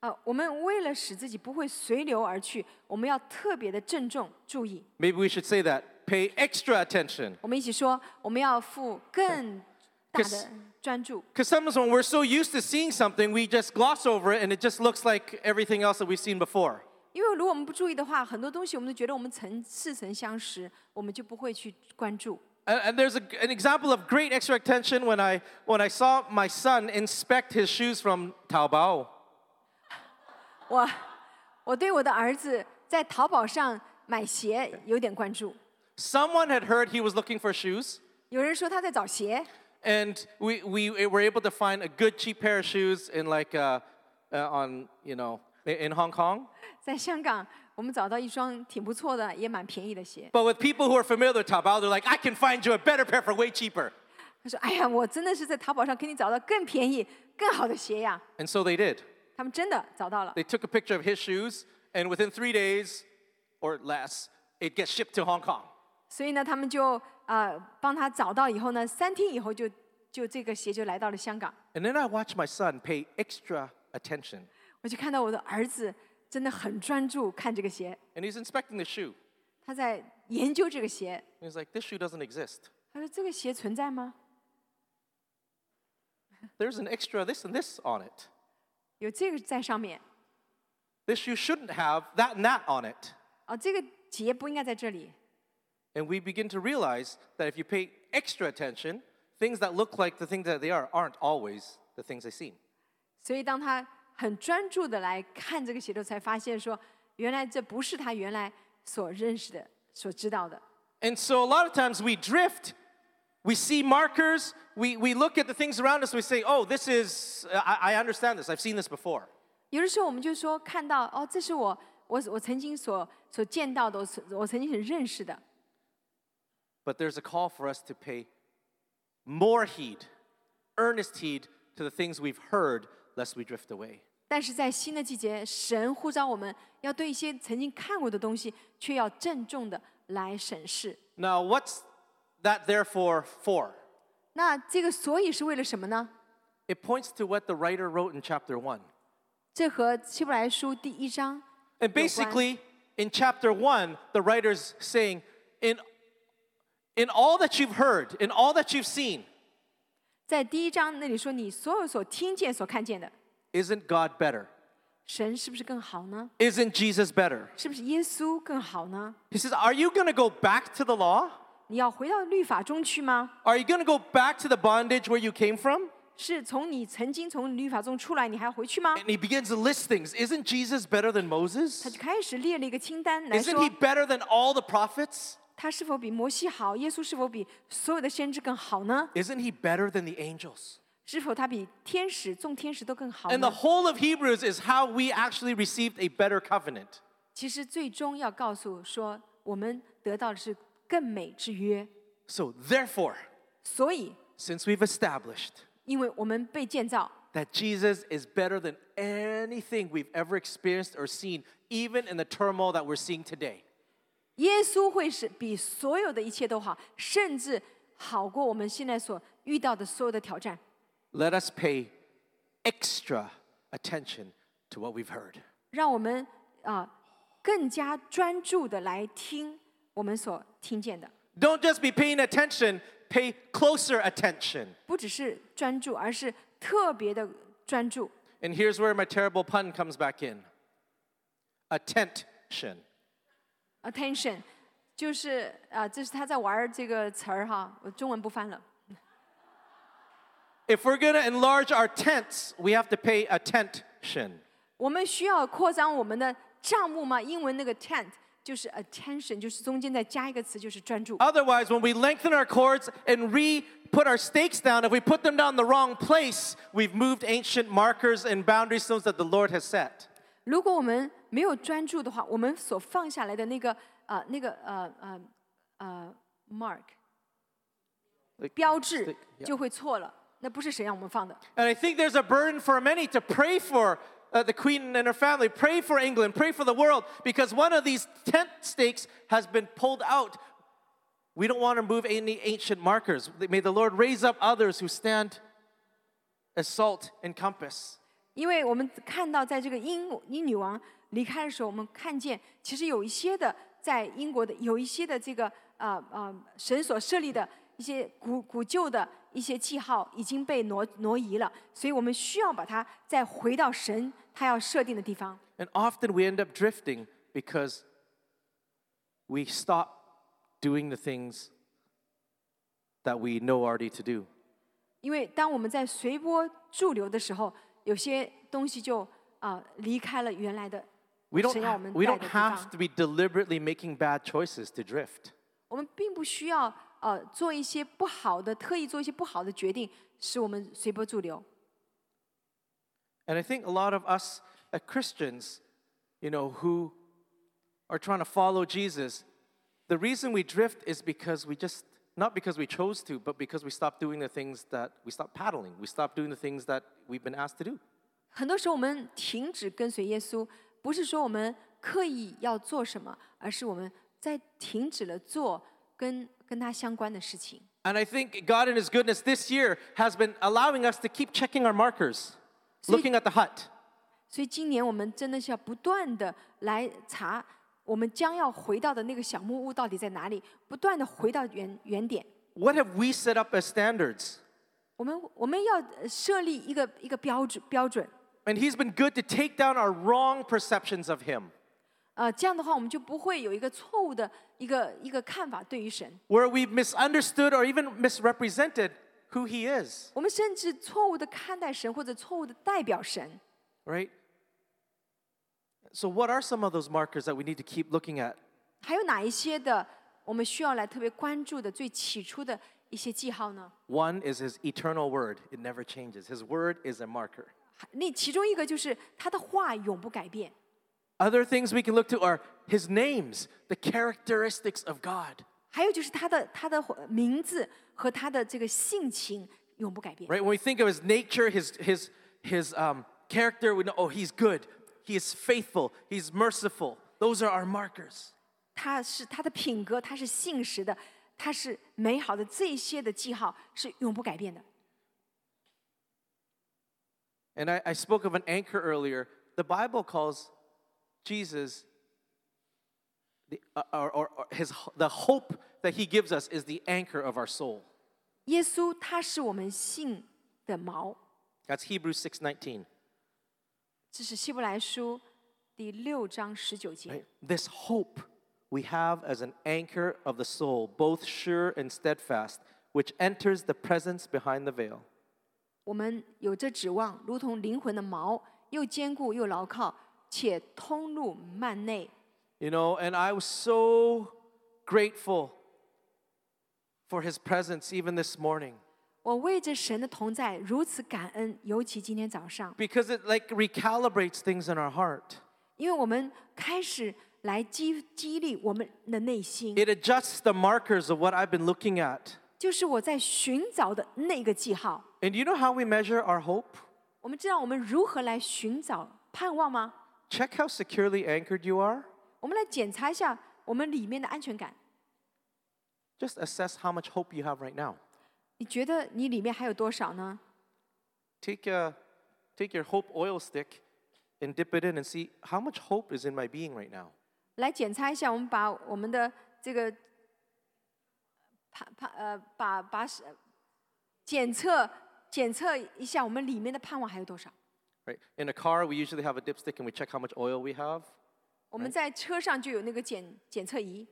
啊，我们为了使自己不会随流而去，我们要特别的郑重注意。Maybe we should say that. Pay extra attention. 我们一起说，我们要付更大的 专注。 Because sometimes when we're so used to seeing something, we just gloss over it and it just looks like everything else that we've seen before. 因为如果我们不注意的话，很多东西我们都觉得我们曾似曾相识，我们就不会去关注。 And, and there's a, an example of great extra attention when I, when I saw my son inspect his shoes from Taobao. 我我对我的儿子在淘宝上买鞋有点关注。 Someone had heard he was looking for shoes, 有人说他在找鞋， and we, we were able to find a good cheap pair of shoes in like uh, uh, on you know in Hong Kong. [LAUGHS] 在香港我们找到一双挺不错的，也蛮便宜的鞋。 But with people who are familiar with Taobao, they're like, I can find you a better pair for way cheaper. 他说：“哎呀，我真的是在淘宝上给你找到更便宜、更好的鞋呀。 And so they did. ”他们真的找到了， They took a picture of his shoes, and within three days or less, it gets shipped to Hong Kong. 所以呢，他们就 呃帮他找到以后呢，三天以后就就这个鞋就来到了香港。And then I watched my son pay extra attention, 我就看到我的儿子真的很专注看这个鞋，and he's inspecting the shoe. 他在研究这个鞋。He's like, This shoe doesn't exist. 他说：“这个鞋存在吗？There's an extra this and this on it. 有这个在上面 This shoe shouldn't have that and that on it. 哦，这个结不应该在这里。And we begin to realize that if you pay extra attention, things that look like the things that they are aren't always the things they seem. 所以当他很专注的来看这个鞋的时候，才发现说，原来这不是他原来所认识的、所知道的。 And so a lot of times we drift, we see markers, we, we look at the things around us, we say, oh, this is, I, I understand this, I've seen this before. 有的时候我们就说看到哦，这是我我我曾经所所见到的，我所我曾经很认识的。 But there's a call for us to pay more heed, earnest heed to the things we've heard, lest we drift away. 但是在新的季节，神呼召我们要对一些曾经看过的东西，却要郑重的来审视。 Now, what's that therefore for? 那这个所以是为了什么呢？ It points to what the writer wrote in chapter 1. 这和希伯来书第一章 And basically, in chapter 1, the writer's saying, in, in all that you've heard, in all that you've seen, 在第一章那里说，你所有所听见、所看见的， isn't God better? 神是不是更好呢？ Isn't Jesus better? 是不是耶稣更好呢？ He says, Are you going to go back to the law? 你要回到律法中去吗？ Are you going to go back to the bondage where you came from? 是从你曾经从律法中出来，你还要回去吗？ And he begins to list things. Isn't Jesus better than 他 Moses? 就开始列了一个清单来 Isn't 说 he，better than all the prophets? 他是否比摩西好？耶稣是否比所有的先知更好呢？ Isn't he better than the angels? 是否他比天使、众天使都更好 And the 呢？ whole of Hebrews is how we actually received a better covenant. 其实最终要告诉说，我们得到的是更美之约。 So, therefore, 所以， since we've established 因为我们被建造， that Jesus is better than anything we've ever experienced or seen, even in the turmoil that we're seeing today. 耶稣会是比所有的一切都好，甚至好过我们现在所遇到的所有的挑战。 Let us pay extra attention to what we've heard. 让我们啊、更加专注的来听我们所听见的， Don't just be paying attention, pay closer attention. 不只是专注，而是特别的专注。 And here's where my terrible pun comes back in attention. Attention，就是啊、这是他在玩儿这个词儿哈，我中文不翻了。 If we're going to enlarge our tents, we have to pay attention. 我们需要扩张我们的账目吗？英文那个 tent 就是 attention，就是中间再加一个词，就是专注。 Otherwise, when we lengthen our cords and re put our stakes down, if we put them down the wrong place, we've moved ancient markers and boundary stones that the Lord has set. 如果我们 没有专注的话，我们所放下来的那个啊、呃那个呃呃呃 mark Like 标志 stick- yeah. 就会错了，那不是神让我们放的。 And I think there's a burden for many to pray for uh, the Queen and her family, pray for England, pray for the world, because one of these tent stakes has been pulled out. We don't want to move any ancient markers. May the Lord raise up others who stand as salt and compass. 因为我们看到在这个英英女王 离开的时候，我们看见其实有一些的在英国的有一些的这个呃呃神所设立的一些古古旧的一些记号已经被挪挪移了，所以我们需要把它再回到神他要设定的地方。And often we end up drifting because we stop doing the things that we know already to do. 因为当我们在随波逐流的时候，有些东西就啊、离开了原来的 We don't, 神要我 ha- 们 we 带 don't 的地 have 方。 to be deliberately making bad choices to drift. 我们并不需要呃做一些不好的，特意做一些不好的决定，使我们随波逐流。 And I think a lot of us as Christians, you know, who are trying to follow Jesus, the reason we drift is because we just, not because we chose to, but because we stopped doing the things that, we stopped paddling. We stopped doing the things that we've been asked to do. 很多时候我们停止跟随耶稣， 不是说我们刻意要做什么，而是我们在停止了做跟跟他相关的事情。 And I think God, in His goodness, this year has been allowing us to keep checking our markers, So- looking at the hut. 所以今年我们真的是要不断的来查我们将要回到的那个小木屋到底在哪里，不断的回到原原点。 What have we set up as standards? 我们我们要呃设立一个一个标准标准， And He's been good to take down our wrong perceptions of Him. 呃，这样的话我们就不会有一个错误的一个一个看法对于神。 where we've misunderstood or even misrepresented who He is, 我们甚至错误的看待神，或者错误的代表神。 right? So, what are some of those markers that we need to keep looking at? 还有哪一些的我们需要来特别关注的最起初的一些记号呢？ One is His eternal word, it never changes. His word is a marker. 那其中一个就是他的话永不改变。Other things we can look to are His names, the characteristics of God, 还有就是他的他的名字和他的这个性情永不改变。right? When we think of His nature, His, his, his um, character, we know, oh, He's good, He is faithful, He's merciful. Those are our markers. 他是他的品格，他是信实的，他是美好的，这些的记号是永不改变的。And I, I spoke of an anchor earlier. The Bible calls Jesus, the, uh, or, or, or his, the hope that he gives us is the anchor of our soul. 耶稣他是我们信的锚， That's Hebrews 6:19. 这是希伯来书第六章十九节。 Right? This hope we have as an anchor of the soul, both sure and steadfast, which enters the presence behind the veil. 我们有这指望，如同灵魂的锚，又坚固又牢靠，且通入幔内。 You know, and I was so grateful for his presence even this morning 我为着神的同在如此感恩，尤其今天早上， because it like recalibrates things in our heart. 因为我们开始来激激励我们的内心， It adjusts the markers of what I've been looking at. 就是我在寻找的那个记号。 And you know how we measure our hope? 我们知道我们如何来寻找盼望吗？ Check how securely anchored you are. 我们来检查一下我们里面的安全感。 Just assess how much hope you have right now. 你觉得你里面还有多少呢？ Take, a, take your hope oil stick and dip it in and see how much hope is in my being right now. 来检查一下，我们把我们的这个 盼盼呃，把把是检测检测一下我们里面的盼望还有多少。Right? In a car, we usually have a dipstick and we check how much oil we have. 我们在车上就有那个检检测仪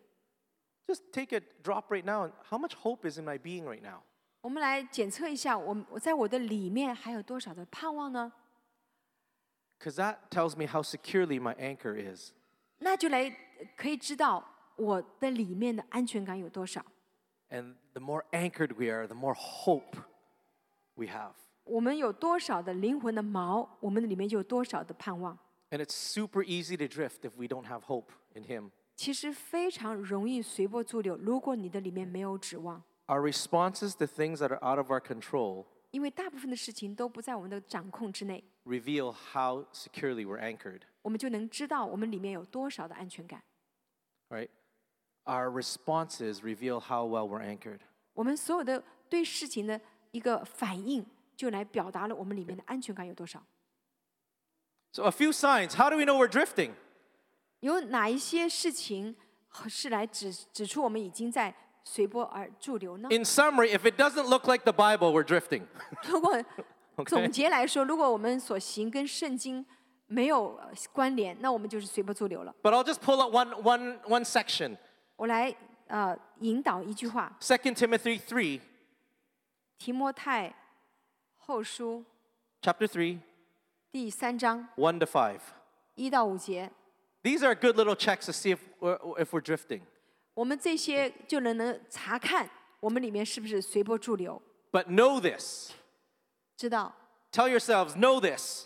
，Just take a drop right now and how much hope is in my being right now? 我们来检测一下，我我在我的里面还有多少的盼望呢？Because that tells me how securely my anchor is. 那就来可以知道我的里面的安全感有多少。And the more anchored we are, the more hope we have. 我们有多少的灵魂的锚，我们的里面就有多少的盼望。 And it's super easy to drift if we don't have hope in Him. 其实非常容易随波逐流，如果你的里面没有指望， Our responses to things that are out of our control 因为大部分的事情都不在我们的掌控之内， reveal how securely we're anchored, 我们就能知道我们里面有多少的安全感。 right? Our responses reveal how well we're anchored. 我们所有的对事情的一个反应，就来表达了我们里面的安全感有多少。 So, a few signs. How do we know we're drifting? 有哪一些事情是来指指出我们已经在随波而驻留呢？ In summary, if it doesn't look like the Bible, we're drifting. [LAUGHS] 如果 Okay. 总结来说，如果我们所行跟圣经没有呃关联，那我们就是随波逐流了。 But I'll just pull out one, one, one section. 我来呃引导一句话， 2 Timothy 3, 提摩太后书 chapter 3, 第三章 1 to 5. 一到五节， These are good little checks to see if we're, if we're drifting. 我们这些就能能查看我们里面是不是随波逐流。 But know this. 知道， Tell yourselves, know this.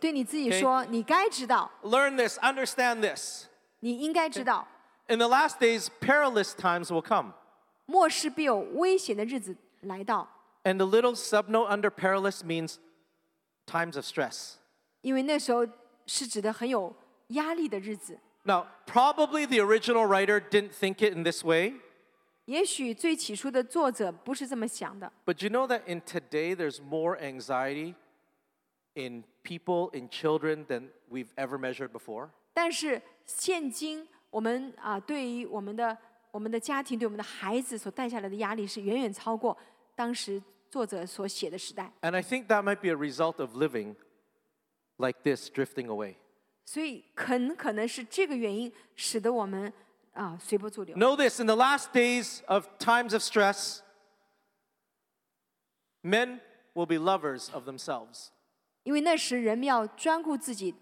对你自己 Okay. 说，你该知道， Learn this. Understand this. 你应该知道， In the last days, perilous times will come. 末世必有危险的日子来到， And the little subnote under perilous means times of stress. 因为那时候是指的很有压力的日子。 Now, probably the original writer didn't think it in this way, 也许最起初的作者不是这么想的， but you know that in today there's more anxiety in people, in children than we've ever measured before. 但是现今 我们啊，对于我们的我们的家庭，对我们的孩子所带下来的压力是远远超过当时作者所写的时代。And I think that might be a result of living like this, drifting away. 所以很可能是这个原因，使得我们啊随波逐流。Know this in the last days of times of stress, men will be lovers of themselves. 因为那时人们要专顾自己。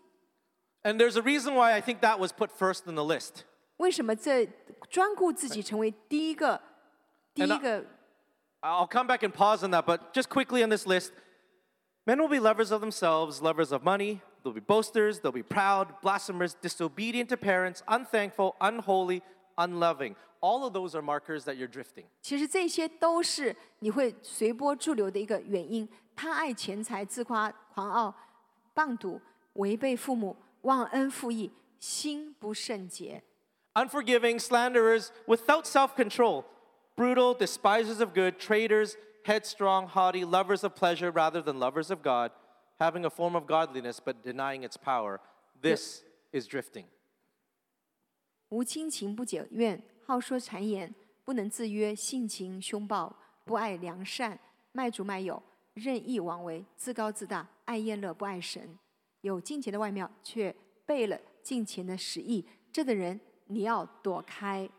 And there's a reason why I think that was put first in the list. 为什么这专顾自己成为第一个第 And 一 I- 个？ I'll come back and pause on that, but just quickly on this list men will be lovers of themselves, lovers of money, they'll be boasters, they'll be proud, blasphemers, disobedient to parents, unthankful, unholy, unloving. All of those are markers that you're drifting. 其实这些都是你会随波逐流的一个原因。贪爱钱财、自夸、狂傲、棒赌、违背父母、 忘恩负义、心不圣洁。 Unforgiving, slanderers, without self control, brutal, despisers of good, traitors, headstrong, haughty, lovers of pleasure rather than lovers of God, having a form of godliness but denying its power. This is drifting. 无亲情，不解怨，好说谗言，不能自约，性情凶暴，不爱良善，卖主卖友，任意妄为，自高自大，爱厌乐，不爱神， 有金钱的外貌，却背了金钱的实意。这的人你要躲开。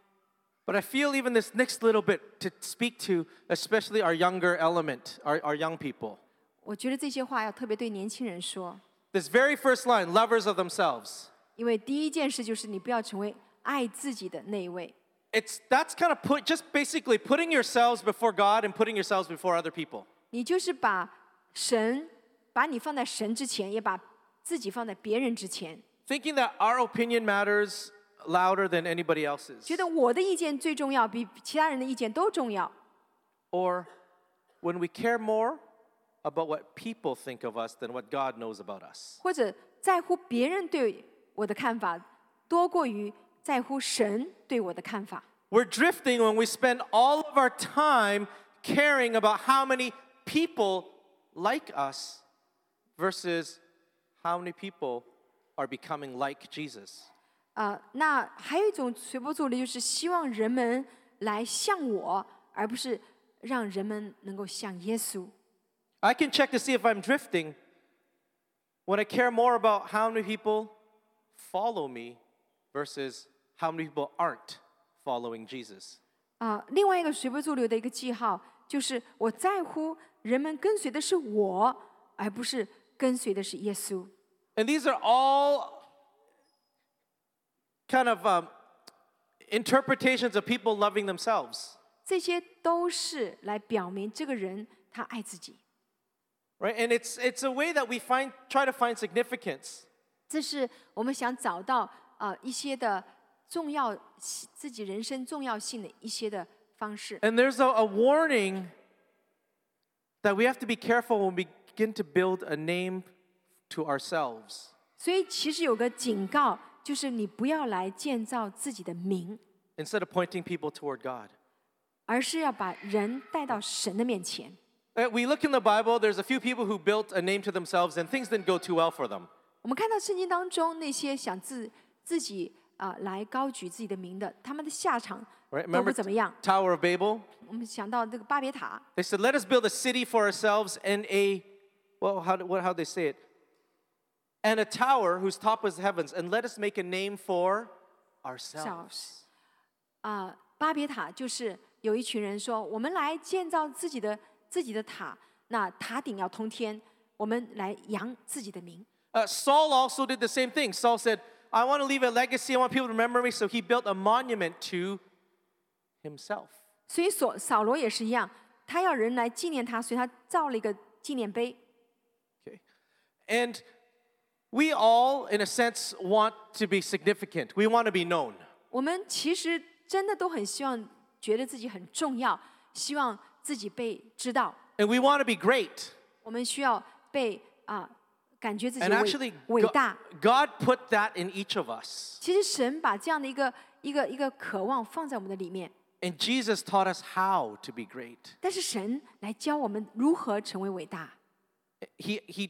But I feel even this next little bit to speak to, especially our younger element, our, our young people. 我觉得这些话要特别对年轻人说，This very first line, lovers of themselves. 因为第一件事就是你不要成为爱自己的那一位。It's that's kind of put just basically putting yourselves before God and putting yourselves before other people. 你就是把神把你放在神之前，也把自己放在别人之前， Thinking that our opinion matters louder than anybody else's. 觉得我的意见最重要，比其他人的意见都重要。 Or when we care more about what people think of us than what God knows about us. 或者在乎别人对我的看法，多过于在乎神对我的看法。 We're drifting when we spend all of our time caring about how many people like us versus how many people are becoming like Jesus. 啊、那还有一种随波逐流，就是希望人们来像我，而不是让人们能够像耶稣。 I can check to see if I'm drifting when I care more about how many people follow me versus how many people aren't following Jesus. 啊、另外一个随波逐流的一个记号，就是我在乎人们跟随的是我，而不是 跟随的是耶稣。 And these are all kind of um, interpretations of people loving themselves, 这些都是来表明这个人他爱自己。 right? And it's, it's a way that we find, try to find significance. 这是我们想找到啊、呃一些的重要自己人生重要性的一些的方式。 And there's a, a warning that we have to be careful when we begin to build a name to ourselves. 所以其实有个警告，就是你不要来建造自己的名， instead of pointing people toward God. 而是要把人带到神的面前。 Uh, We look in the Bible, there's a few people who built a name to themselves and things didn't go too well for them. 我们看到圣经当中那些想自自己啊、来高举自己的名的，他们的下场 Right? 都 Remember 不怎么样。 Tower of Babel? 我们想到这个巴别塔， They said, "Let us build a city for ourselves and a well, how do- what how they say it? And a tower whose top was heavens, and let us make a name for ourselves." 啊、巴别塔就是有一群人说，我们来建造自己的自己的塔，那塔顶要通天，我们来扬自己的名。 Uh, Saul also did the same thing. Saul said, "I want to leave a legacy. I want people to remember me." So he built a monument to himself. 所以所扫罗也是一样，他要人来纪念他，所以他造了一个纪念碑。 Okay, and we all, in a sense, want to be significant. We want to be known. 我们其实真的都很希望，觉得自己很重要，希望自己被知道， And we want to be great. 我们需要被啊、感觉自己 And actually, 伟伟 Go- 大。 God put that in each of us. 其实神把这样的一个一个一个渴望放在我们的里面， And Jesus taught us how to be great. 但是神来教我们如何成为伟大。 He, he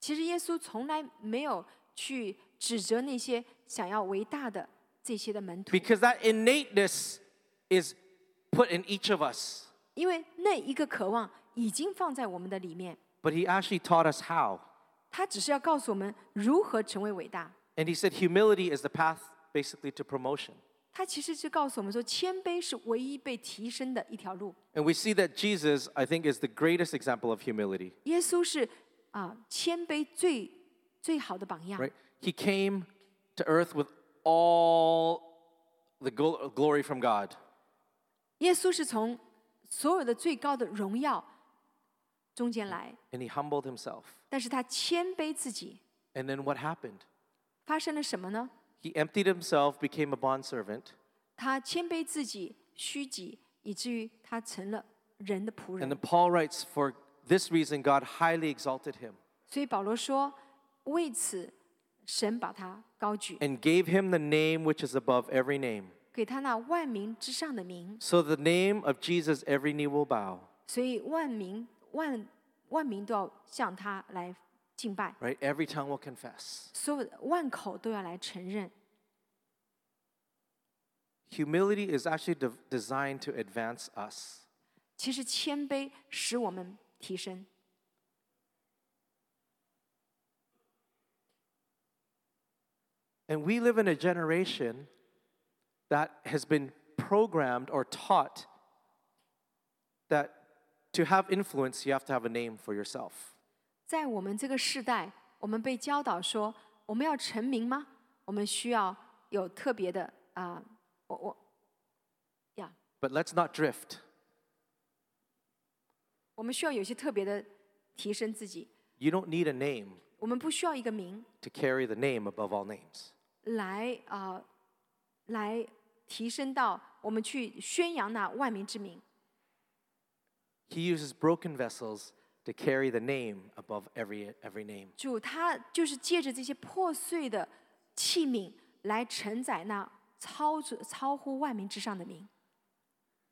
其实耶稣从来没有去指责那些想要伟大的这些的门徒， Because that innateness is put in each of us. 因为那一个渴望已经放在我们的里面。 But he actually taught us how. 他只是要告诉我们如何成为伟大。 And he said humility is the path basically to promotion. 他其实是告诉我们说，谦卑是唯一被提升的一条路。 And we see that Jesus, I think, is the greatest example of humility. 耶稣是 啊、谦卑最最好的榜样。 Right? He came to earth with all the gl- glory from God. 耶稣是从所有的最高的荣耀中间来， And he humbled himself. 但是他谦卑自己。 And then what happened? 发生了什么呢？ He emptied himself, became a bondservant. 他谦卑自己，虚己，以至于他成了人的仆 And 人 then。Paul writes, For this reason, God highly exalted him 所以保罗说，为此神把他高举， and gave him the name which is above every name. 给他那万名之上的名。 So the name of Jesus, every knee will bow. 所以万民万万民都要向他来敬拜， Right? Every tongue will confess. 所有的万口都要来承认。 Humility is actually de- designed to advance us. 其实谦卑使我们 提升。 And we live in a generation that has been programmed or taught that to have influence, you have to have a name for yourself. 在我们这个时代，我们被教导说，我们要成名吗？我们需要有特别的啊、我我呀 But let's not drift. 我们需要有一些特别的提升自己。 You don't need a name 我们不需要一个名 to carry the name above all names. 来啊、来提升到我们去宣扬那万民之名。 He uses broken vessels to carry the name above every, every name. 主他就是借着这些破碎的器皿来承载那超出超乎万民之上的名。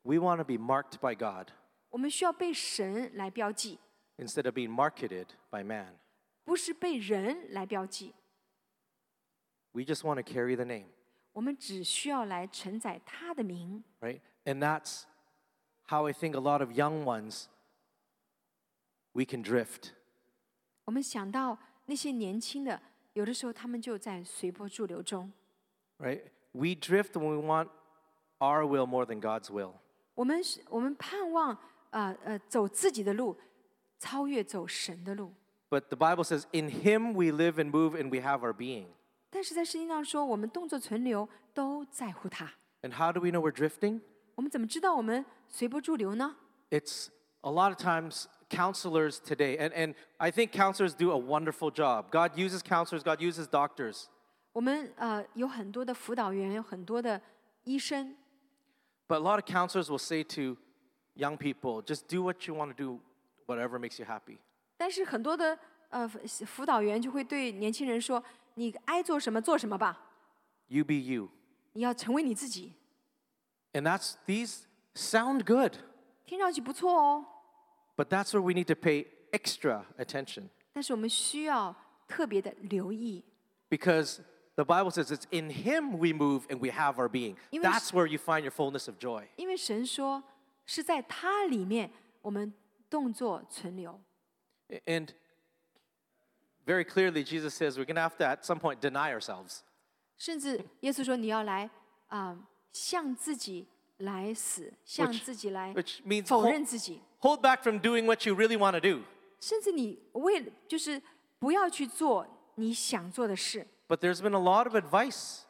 We want to be marked by God 我们需要被神来标记， instead of being marketed by man. 不是被人来标记。 We just want to carry the name, 我们只需要来承载他的名。 right? And that's how I think a lot of young ones we can drift. 我们想到那些年轻的，有的时候他们就在随波逐流中。 right? We drift when we want our will more than God's will. 我们是我们盼望 呃呃走自己的路，超越走神的路。 But the Bible says, in Him we live and move and we have our being. 但是在圣经上说，我们动作存留都在乎他。 And how do we know we're drifting? 我们怎么知道我们随波逐流呢？ It's a lot of times counselors today, and, and I think counselors do a wonderful job. God uses counselors, God uses doctors. 我们呃有很多的辅导员，有很多的医生， But a lot of counselors will say to young people, just do what you want to do, whatever makes you happy. 但是很多的呃辅导员就会对年轻人说：“你爱做什么做什么吧， You be you. 你要成为你自己。 And that's these sound good, ”听上去不错哦， but that's where we need to pay extra attention 但是我们需要特别的留意， because the Bible says it's in him we move and we have our being. Even That's where you find your fullness of joy. 因为神说 是在他里面我们动作存留。 And very clearly Jesus says we're going to have to at some point deny ourselves. 甚至耶稣说：“你要来啊、向自己来死，向 Which- 自己来 which means 否 hold- 认自己， Hold back from doing what you really want to do. 甚至你为了就是不要去做你想做的事。 But there's been a lot of advice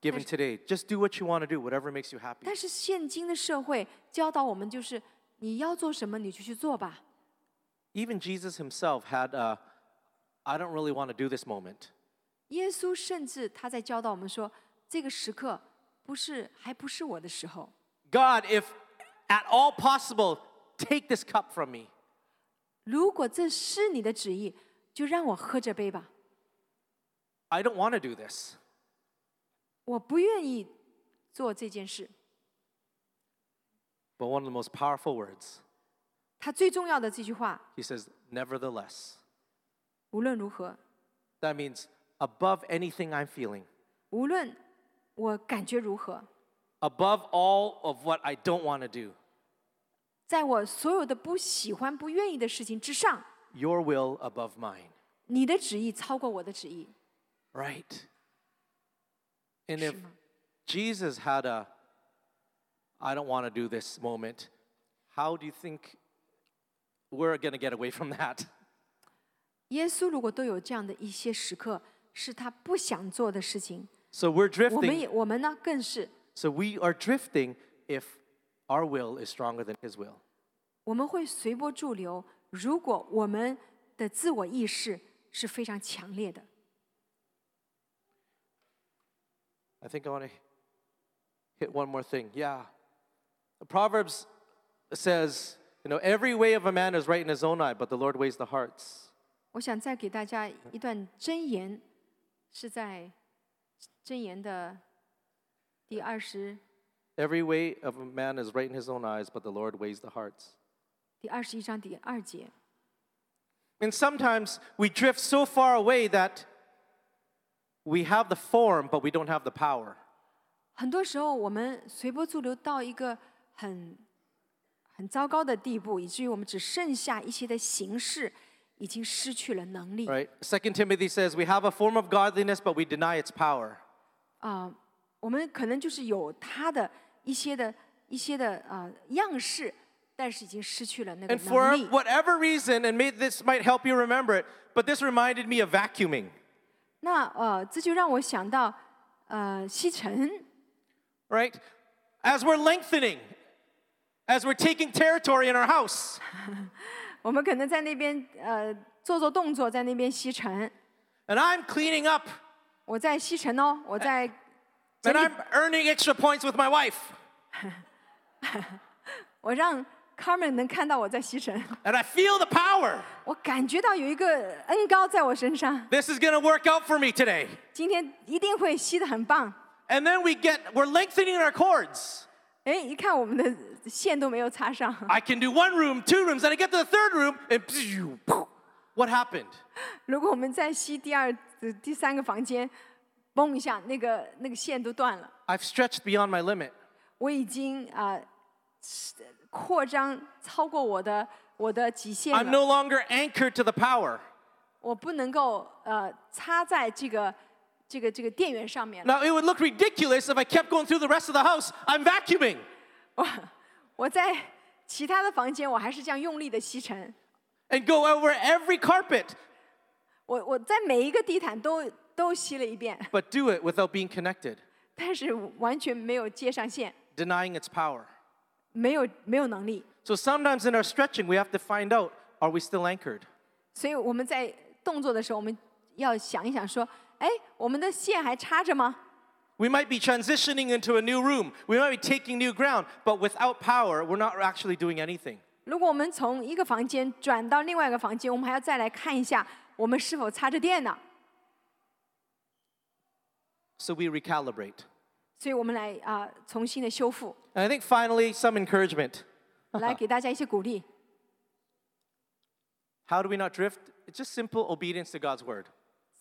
given today. Just do what you want to do, whatever makes you happy. 但是现今的社会 教导我们，就是你要做什么你就去做吧。Even Jesus himself had a, I don't really want to do this moment. 耶稣甚至他在教导我们说，这个时刻不是还不是我的时候。God, if at all possible, take this cup from me. 如果这是你的旨意，就让我喝这杯吧。I don't want to do this. 我不愿意做这件事。But one of the most powerful words, 他最重要的这句话， he says, nevertheless. 无论如何， That means above anything I'm feeling, 无论我感觉如何， above all of what I don't want to do, 在我所有的不喜欢、不愿意的事情之上， your will above mine. 你的旨意超过我的旨意， Right? And 是 if 吗？ Jesus had a, I don't want to do this moment, how do you think we're going to get away from that? 耶稣如果都有这样的一些时刻，是他不想做的事情， So we're 我们 drifting. 也我们呢更是， So we are drifting if our will is stronger than his will. 我们会随波逐流。如果我们的自我意识是非常强烈的， I think I want to hit one more thing. Yeah. The Proverbs says, you know, every way of a man is right in his own eye, but the Lord weighs the hearts. 我想再给大家一段箴言，是在箴言的第二十 Every way of a man is right in his own eyes, but the Lord weighs the hearts. 第二十一章第二节。 And sometimes we drift so far away that we have the form, but we don't have the power. 很多时候，我们随波逐流到一个 很很糟糕的地步，以至于我们只剩下一些的形式，已经失去了能力。 Right? Second Timothy says we have a form of godliness, but we deny its power. 啊、我们可能就是有它的一些的一些的啊、样式，但是已经失去了那个 And for 能力。 whatever reason, and may, this might help you remember it, but this reminded me of vacuuming. 那呃，这就让我想到呃吸尘。 right? As we're lengthening, as we're taking territory in our house, [LAUGHS] 我们可能在那边呃做做动作，在那边吸尘。 and I'm cleaning up, 我在吸尘哦，我在 and 整理 I'm earning extra points with my wife, [LAUGHS] 我让 Carmen 能看到我在吸尘， and I feel the power. 我感觉到有一个恩高在我身上， This is gonna work out for me today. 今天一定会吸得很棒。 And then we get, we're lengthening our cords. 哎，一看我们的线都没有插上，I can do one room, two rooms, then I get to the third room, and what happened? 如果我们再吸第二、呃第三个房间，嘣一下，那个那个线都断了。I've stretched beyond my limit. 我已经啊、是扩张超过我的我的极限 I'm，no longer anchored to the power. 我不能够呃插在这个 这个这个电源上面了。 Now, it would look ridiculous if I kept going through the rest of the house. I'm vacuuming. 我我在其他的房间，我还是这样用力的吸尘。 and go over every carpet, 我我在每一个地毯都都吸了一遍， but do it without being connected, 但是完全没有接上线， denying its power. 没有没有能力。 So sometimes in our stretching, we have to find out are we still anchored? 所以我们在动作的时候，我们要想一想说， 哎，我们的线还插着吗？ We might be transitioning into a new room. We might be taking new ground, but without power, we're not actually doing anything. 如果我们从一个房间转到另外一个房间，我们还要再来看一下我们是否插着电呢？ So we recalibrate. 所以我们来啊、重新的修复， And I think finally, some encouragement. [LAUGHS] 来给大家一些鼓励。 How do we not drift? It's just simple obedience to God's word.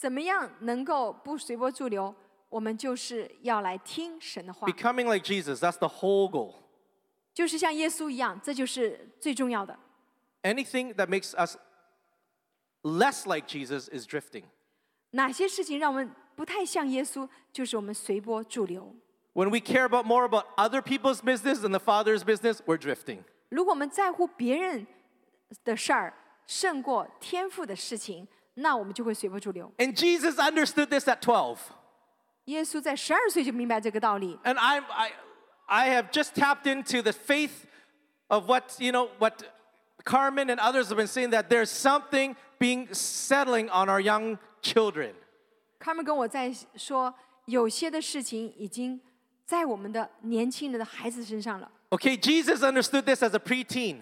怎么样能够不随波逐流？我们就是要来听神的话，Becoming like Jesus, that's the whole goal. 就是像耶稣一样，这就是最重要的。Anything that makes us less like Jesus is drifting. 哪些事情让我们不太像耶稣？就是我们随波逐流。When we care about more about other people's business than the Father's business, we're drifting. 如果我们在乎别人的事儿胜过天赋的事情，那我们就会随波逐流。 And Jesus understood this at 12. 耶稣在十二岁就明白这个道理， And I'm, I, I have just tapped into the faith of what, you know, what Carmen and others have been saying that there's something being settling on our young children. 他们跟我在说，有些的事情已经在我们的年轻人的孩子身上了。 Okay, Jesus understood this as a preteen.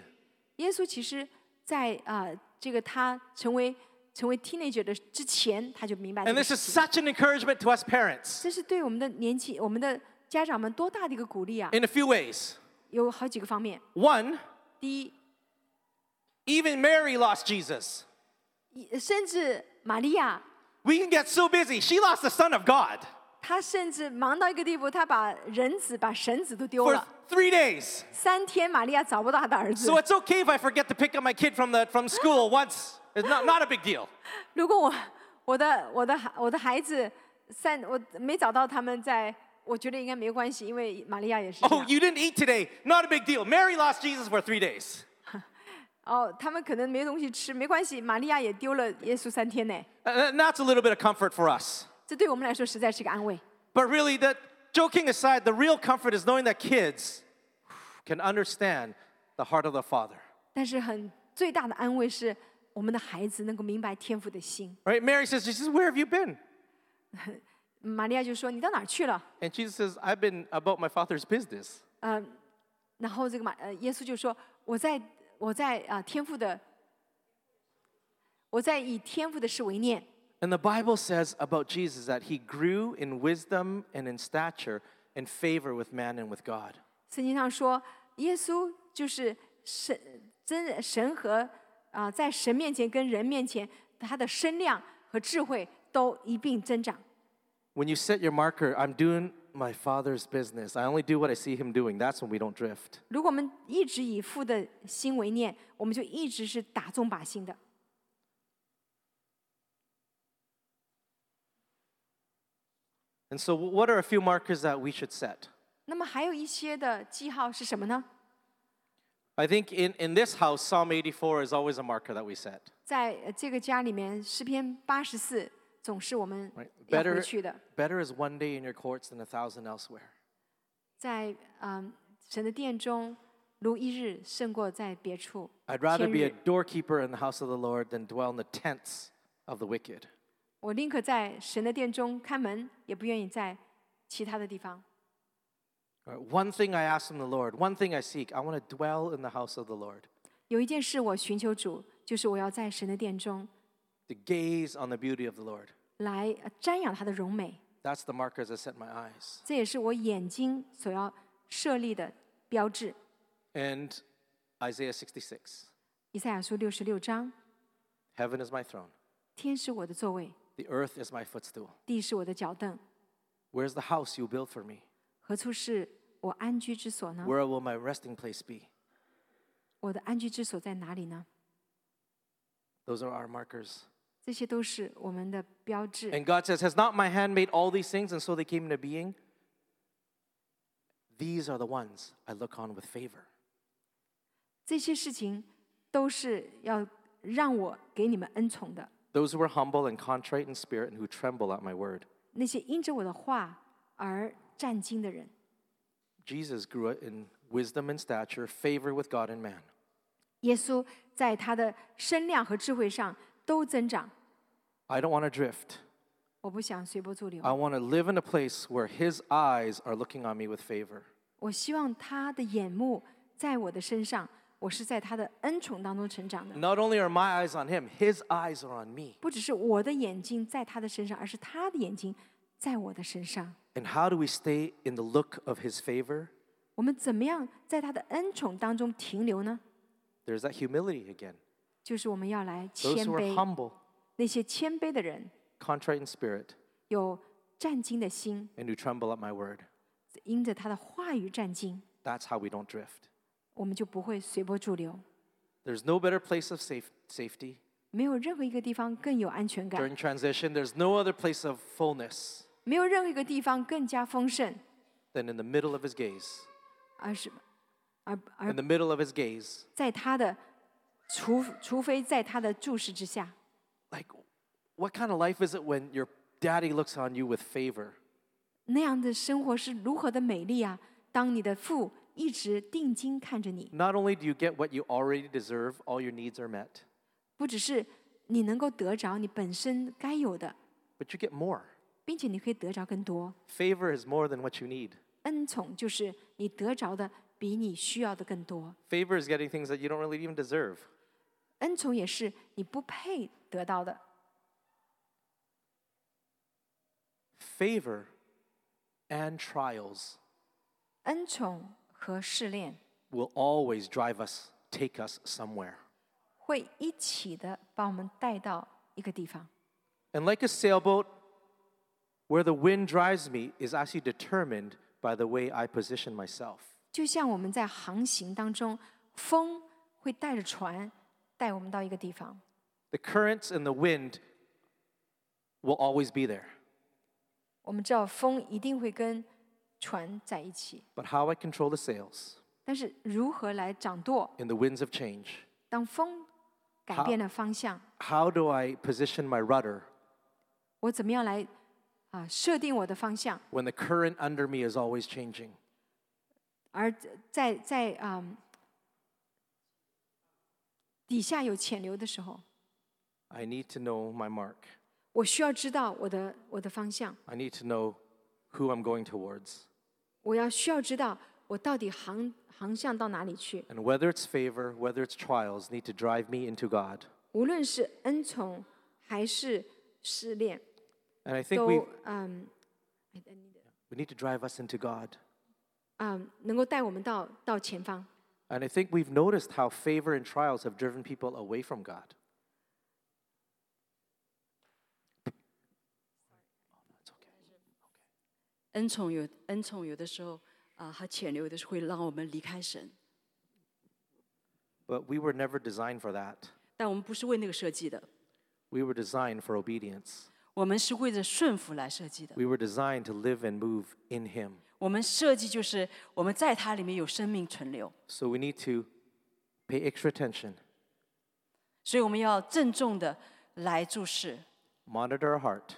耶稣其实在啊、这个他成为 成为 teenager 的之前，他就明白这 And 个 this 事 is 情。 such an encouragement to us parents 这是对我们的年纪、我们的家长们多大的一个鼓励啊！ in a few ways. 有好几个方面。 One, 第一， even Mary lost Jesus. 甚至玛利亚， We can get so busy. She lost the Son of God 她甚至忙到一个地步，她把人子、把神子都丢 for 了。 three days. 三天，玛利亚找不到她的儿子 So。it's okay if I forget to pick up my kid from, the, from school once. It's not, not a big deal. 如果我我的我的孩我的孩子三我没找到他们在，我觉得应该没关系，因为玛利亚也是这 Oh, 样。 you didn't eat today. Not a big deal. Mary lost Jesus for three days. [LAUGHS] 哦，他们可能没东西吃，没关系，玛利亚也丢了耶稣三天呢。 And that's a little bit of comfort for us. 这对我们来说实在是个安慰。 But really, that joking aside, the real comfort is knowing that kids can understand the heart of the Father. 但是很最大的安慰是，我们的孩子能够明白天父的心。 Right? Mary says, Jesus, where have you been? [LAUGHS] 玛利亚就说：“你到哪儿去了 And Jesus says, I've been about my Father's business.？” 呃，然后这个玛呃耶稣就说：“我在我在啊、天父的，我在以天父的事为念。” And the Bible says about Jesus that he grew in wisdom and in stature and favor with man and with God. 圣经上说，耶稣就是神真神和啊、在神面前跟人面前，他的身量和智慧都一并增长。 When you set your marker, I'm doing my Father's business. I only do what I see him doing. That's when we don't drift. 如果我们一直以父的心为念，我们就一直是打中靶心的。 And so, what are a few markers that we should set? 那么还有一些的记号是什么呢？ I think in, in this house, Psalm 84 is always a marker that we set. 在呃这个家里面，诗篇八十四总是我们 Right? 要 Better, 回去的。 better is one day in your courts than a thousand elsewhere. 在嗯神的殿中，如一日胜过在别处。 I'd rather 千 be a 日 doorkeeper in the house of the Lord than dwell in the tents of the wicked. 我宁可在神的殿中看门，也不愿意在其他的地方。 All right, One thing I ask from the Lord, one thing I seek, I want to dwell in the house of the Lord, 有一件事我寻求主，就是我要在神的殿中 to gaze on the beauty of the Lord. 来呃瞻仰他的荣美。 That's the markers I set my eyes. 这也是我眼睛所要设立的标志。 And Isaiah 66以赛亚书六十六章： Heaven is my throne, 天是我的座位， the earth is my footstool. 地是我的脚凳， Where's the house you build for me? 何处是我安居之所呢？ Where will my resting place be? 我的安居之所在哪里呢？ Those are our markers. 这些都是我们的标志。 And God says, Has not my hand made all these things and so they came into being? These are the ones I look on with favor. 这些事情都是要让我给你们恩宠的。 Those who are humble and contrite in spirit and who tremble at my word. 那些因着我的话而战惊的人， Jesus grew in wisdom and stature, favor with God and man. 耶稣在他的身量和智慧上都增长。 I don't want to drift. 我不想随波逐流 I。want to live in a place where His eyes are looking on me with favor. 我希望他的眼目在我的身上， 我是在他的恩宠当中成长的。 Not only are my eyes on Him, His eyes are on me. 不只是我的眼睛在他的身上，而是他的眼睛在我的身上。 And how do we stay in the look of His favor? 我们怎么样在他的恩宠当中停留呢？ There's that humility again. 就是我们要来 Those 谦 who are 卑， humble, 那些谦卑的人， contrite in spirit, 有战兢的心， and who tremble at my word. 因着他的话语战兢， That's how we don't drift. 我们就不会随波逐流。 There's no better place of safe, safety. 没有任何一个地方更有安全感， During transition, there's no other place of fullness 没有任何一个地方更加丰盛， than in the middle of His gaze. 而是而而 In the middle of His gaze. 在他的除除非在他的注视之下， Like, what kind of life is it when your daddy looks on you with favor? 那样的生活是如何的美丽啊！当你的父 一直定睛看着你， Not only do you get what you already deserve, all your needs are met, 不只是你能够得着你本身该有的， but you get more. 并且你可以得着更多。 Favor is more than what you need. 恩宠就是你得着的比你需要的更多， Favor is getting things that you don't really even deserve. 恩宠也是你不配得到的。 Favor and trials 恩宠 和试炼 will always drive us, take us somewhere. 会一起的把我们带到一个地方， And like a sailboat, where the wind drives me is actually determined by the way I position myself. 就像我们在航行当中，风会带着船带我们到一个地方， The currents and the wind will always be there. 我们知道风一定会跟 船在一起， But how I control the sails 但是如何来掌舵？ in the winds of change? 当风改变了方向， How do I position my rudder 我怎么样来啊设定我的方向？ when the current under me is always changing? 而在在啊、底下有潜流的时候， I need to know my mark. 我需要知道我的我的方向， I need to know who I'm going towards. 我要需要知道我到底航航向到哪里去。 And whether it's favor, whether it's trials, need to drive me into God. 无论是恩宠还是试炼， And I think we 都嗯 we need to drive us into God. 嗯能够带我们到到前方。 And I think we've noticed how favor and trials have driven people away from God. 恩宠有恩宠有的时候啊，和潜流有的时候会让我们离开神，But we were never designed for that. 但我们不是为那个设计的，We were designed for obedience. 我们是为着顺服来设计的。We were designed to live and move in Him. 我们设计就是我们在它里面有生命存留，So we need to pay extra attention, 所以我们要郑重的来注视，monitor our heart,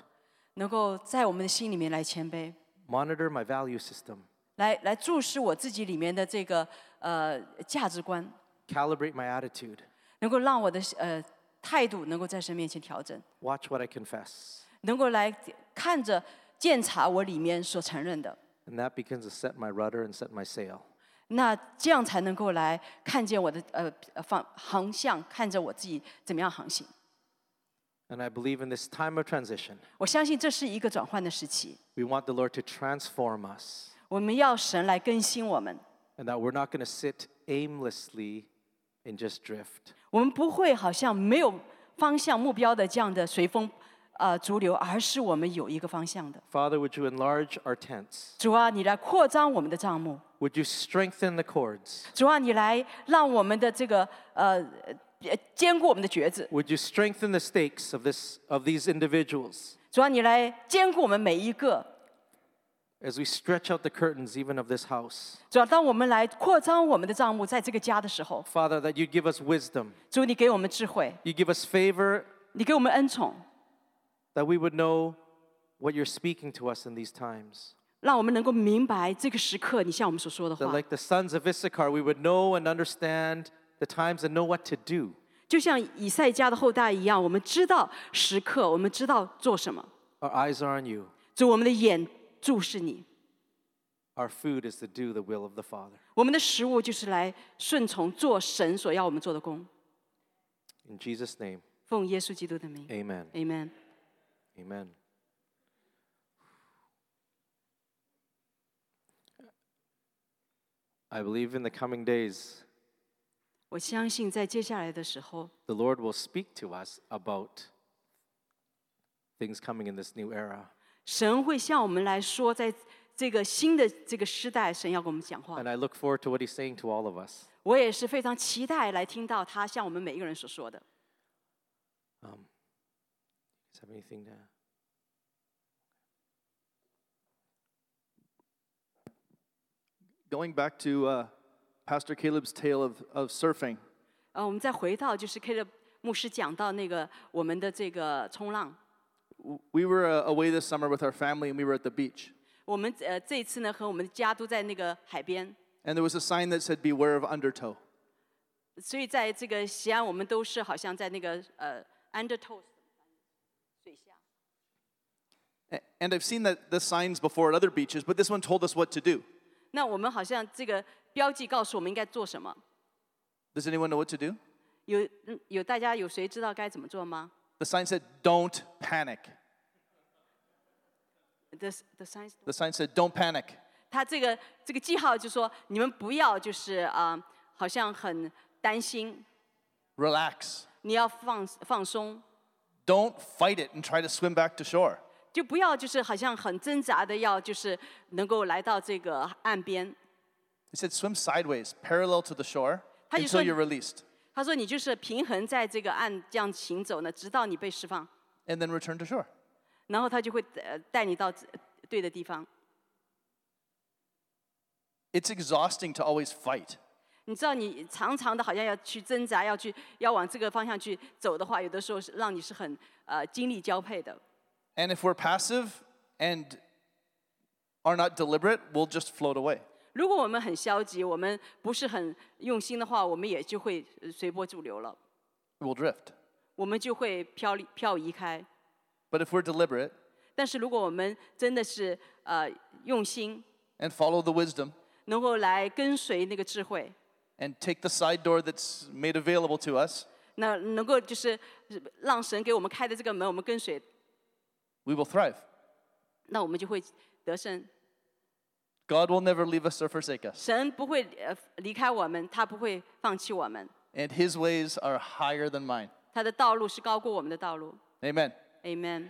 能够在我们的心里面来谦卑，monitor my value system, 来来注视我自己里面的这个呃价值观，calibrate my attitude, 能够让我的呃态度能够在神面前调整，watch what I confess. 能够来看着检查我里面所承认的。And that begins to set my rudder and set my sail. 那这样才能够来看见我的呃呃方航向，看着我自己怎么样航行。And I believe in this time of transition, 我相信这是一个转换的时期， we want the Lord to transform us 我们要神来更新我们， and that we're not going to sit aimlessly and just drift. 我们不会好像没有方向目标的这样的随风呃逐流，而是我们有一个方向的。 Father, would you enlarge our tents? 主啊，你来扩张我们的帐幕。 Would you strengthen the cords? 主啊，你来让我们的这个呃呃 坚固我们的橛子。 Would you strengthen the stakes of this of these individuals 主啊，你来坚固我们每一个。 as we stretch out the curtains even of this house? 主啊，当我们来扩张我们的帐幕，在这个家的时候， Father, that you give us wisdom, 主你给我们智慧， you give us favor, 你给我们恩宠， that we would know what you're speaking to us in these times. 让我们能够明白这个时刻你向我们所说的 That 话。 like the sons of Issachar, we would know and understand the times and know what to do. 就像以赛家的后代一样，我们知道时刻，我们知道做什么。 Our eyes are on you. 主，我们的眼注视你， Our food is to do the will of the Father. 我们的食物就是来顺从做神所要我们做的工。 In Jesus' name, 奉耶稣基督的名 amen. ，Amen。 Amen. I believe in the coming days, 我相信在接下来的时候， the Lord will speak to us about things coming in this new era. 神会向我们来说，在这个新的这个时代，神要跟我们讲话 And。I look forward to what He's saying to all of us. 我也是非常期待来听到他向我们每一个人所说的。 Um, does have anything to? Going back to uh, Pastor Caleb's tale of, of surfing, 呃，我们再回到就是 K 的牧师讲到那个我们的这个冲浪， w- we were uh, away this summer with our family and we were at the beach. 我们呃这一次呢和我们的家都在那个海边， And there was a sign that said, Beware of undertow. 所以在这个西安，我们都是好像在那个呃 undertow 水下。 A- And I've seen that the signs before at other beaches, but this one told us what to do. 那我们好像这个标记告诉我们应该做什么。 Does anyone know what to do? 有嗯有大家有谁知道该怎么做吗 The sign said, Don't panic. ？The the science， The sign said, Don't panic. 他这个这个记号就说你们不要就是啊、好像很担心， Relax. 你要放放松， Don't fight it and try to swim back to shore. 就不要就是好像很挣扎的要就是能够来到这个岸边。He said, Swim sideways, parallel to the shore, 他就 until 说- you're released, 他说你就是平衡在这个岸这样行走呢，直到你被释放，and then return to shore. 然后他就会呃带你到呃对的地方。It's exhausting to always fight. 你知道，你常常的好像要去挣扎，要去要往这个方向去走的话，有的时候是让你是很呃精力交配的。And if we're passive and are not deliberate, we'll just float away. 如果我们很消极，我们不是很用心的话，我们也就会呃随波逐流了， We'll drift. 我们就会飘离漂移开。 But if we're deliberate 但是如果我们真的是呃用心， and follow the wisdom 能够来跟随那个智慧， and take the side door that's made available to us, 那能够就是让神给我们开的这个门，我们跟随， we will thrive. 那我们就会得胜。 God will never leave us or forsake us. 神不会呃离开我们，他不会放弃我们， And his ways are higher than mine. 他的道路是高过我们的道路。 Amen. Amen。 Amen.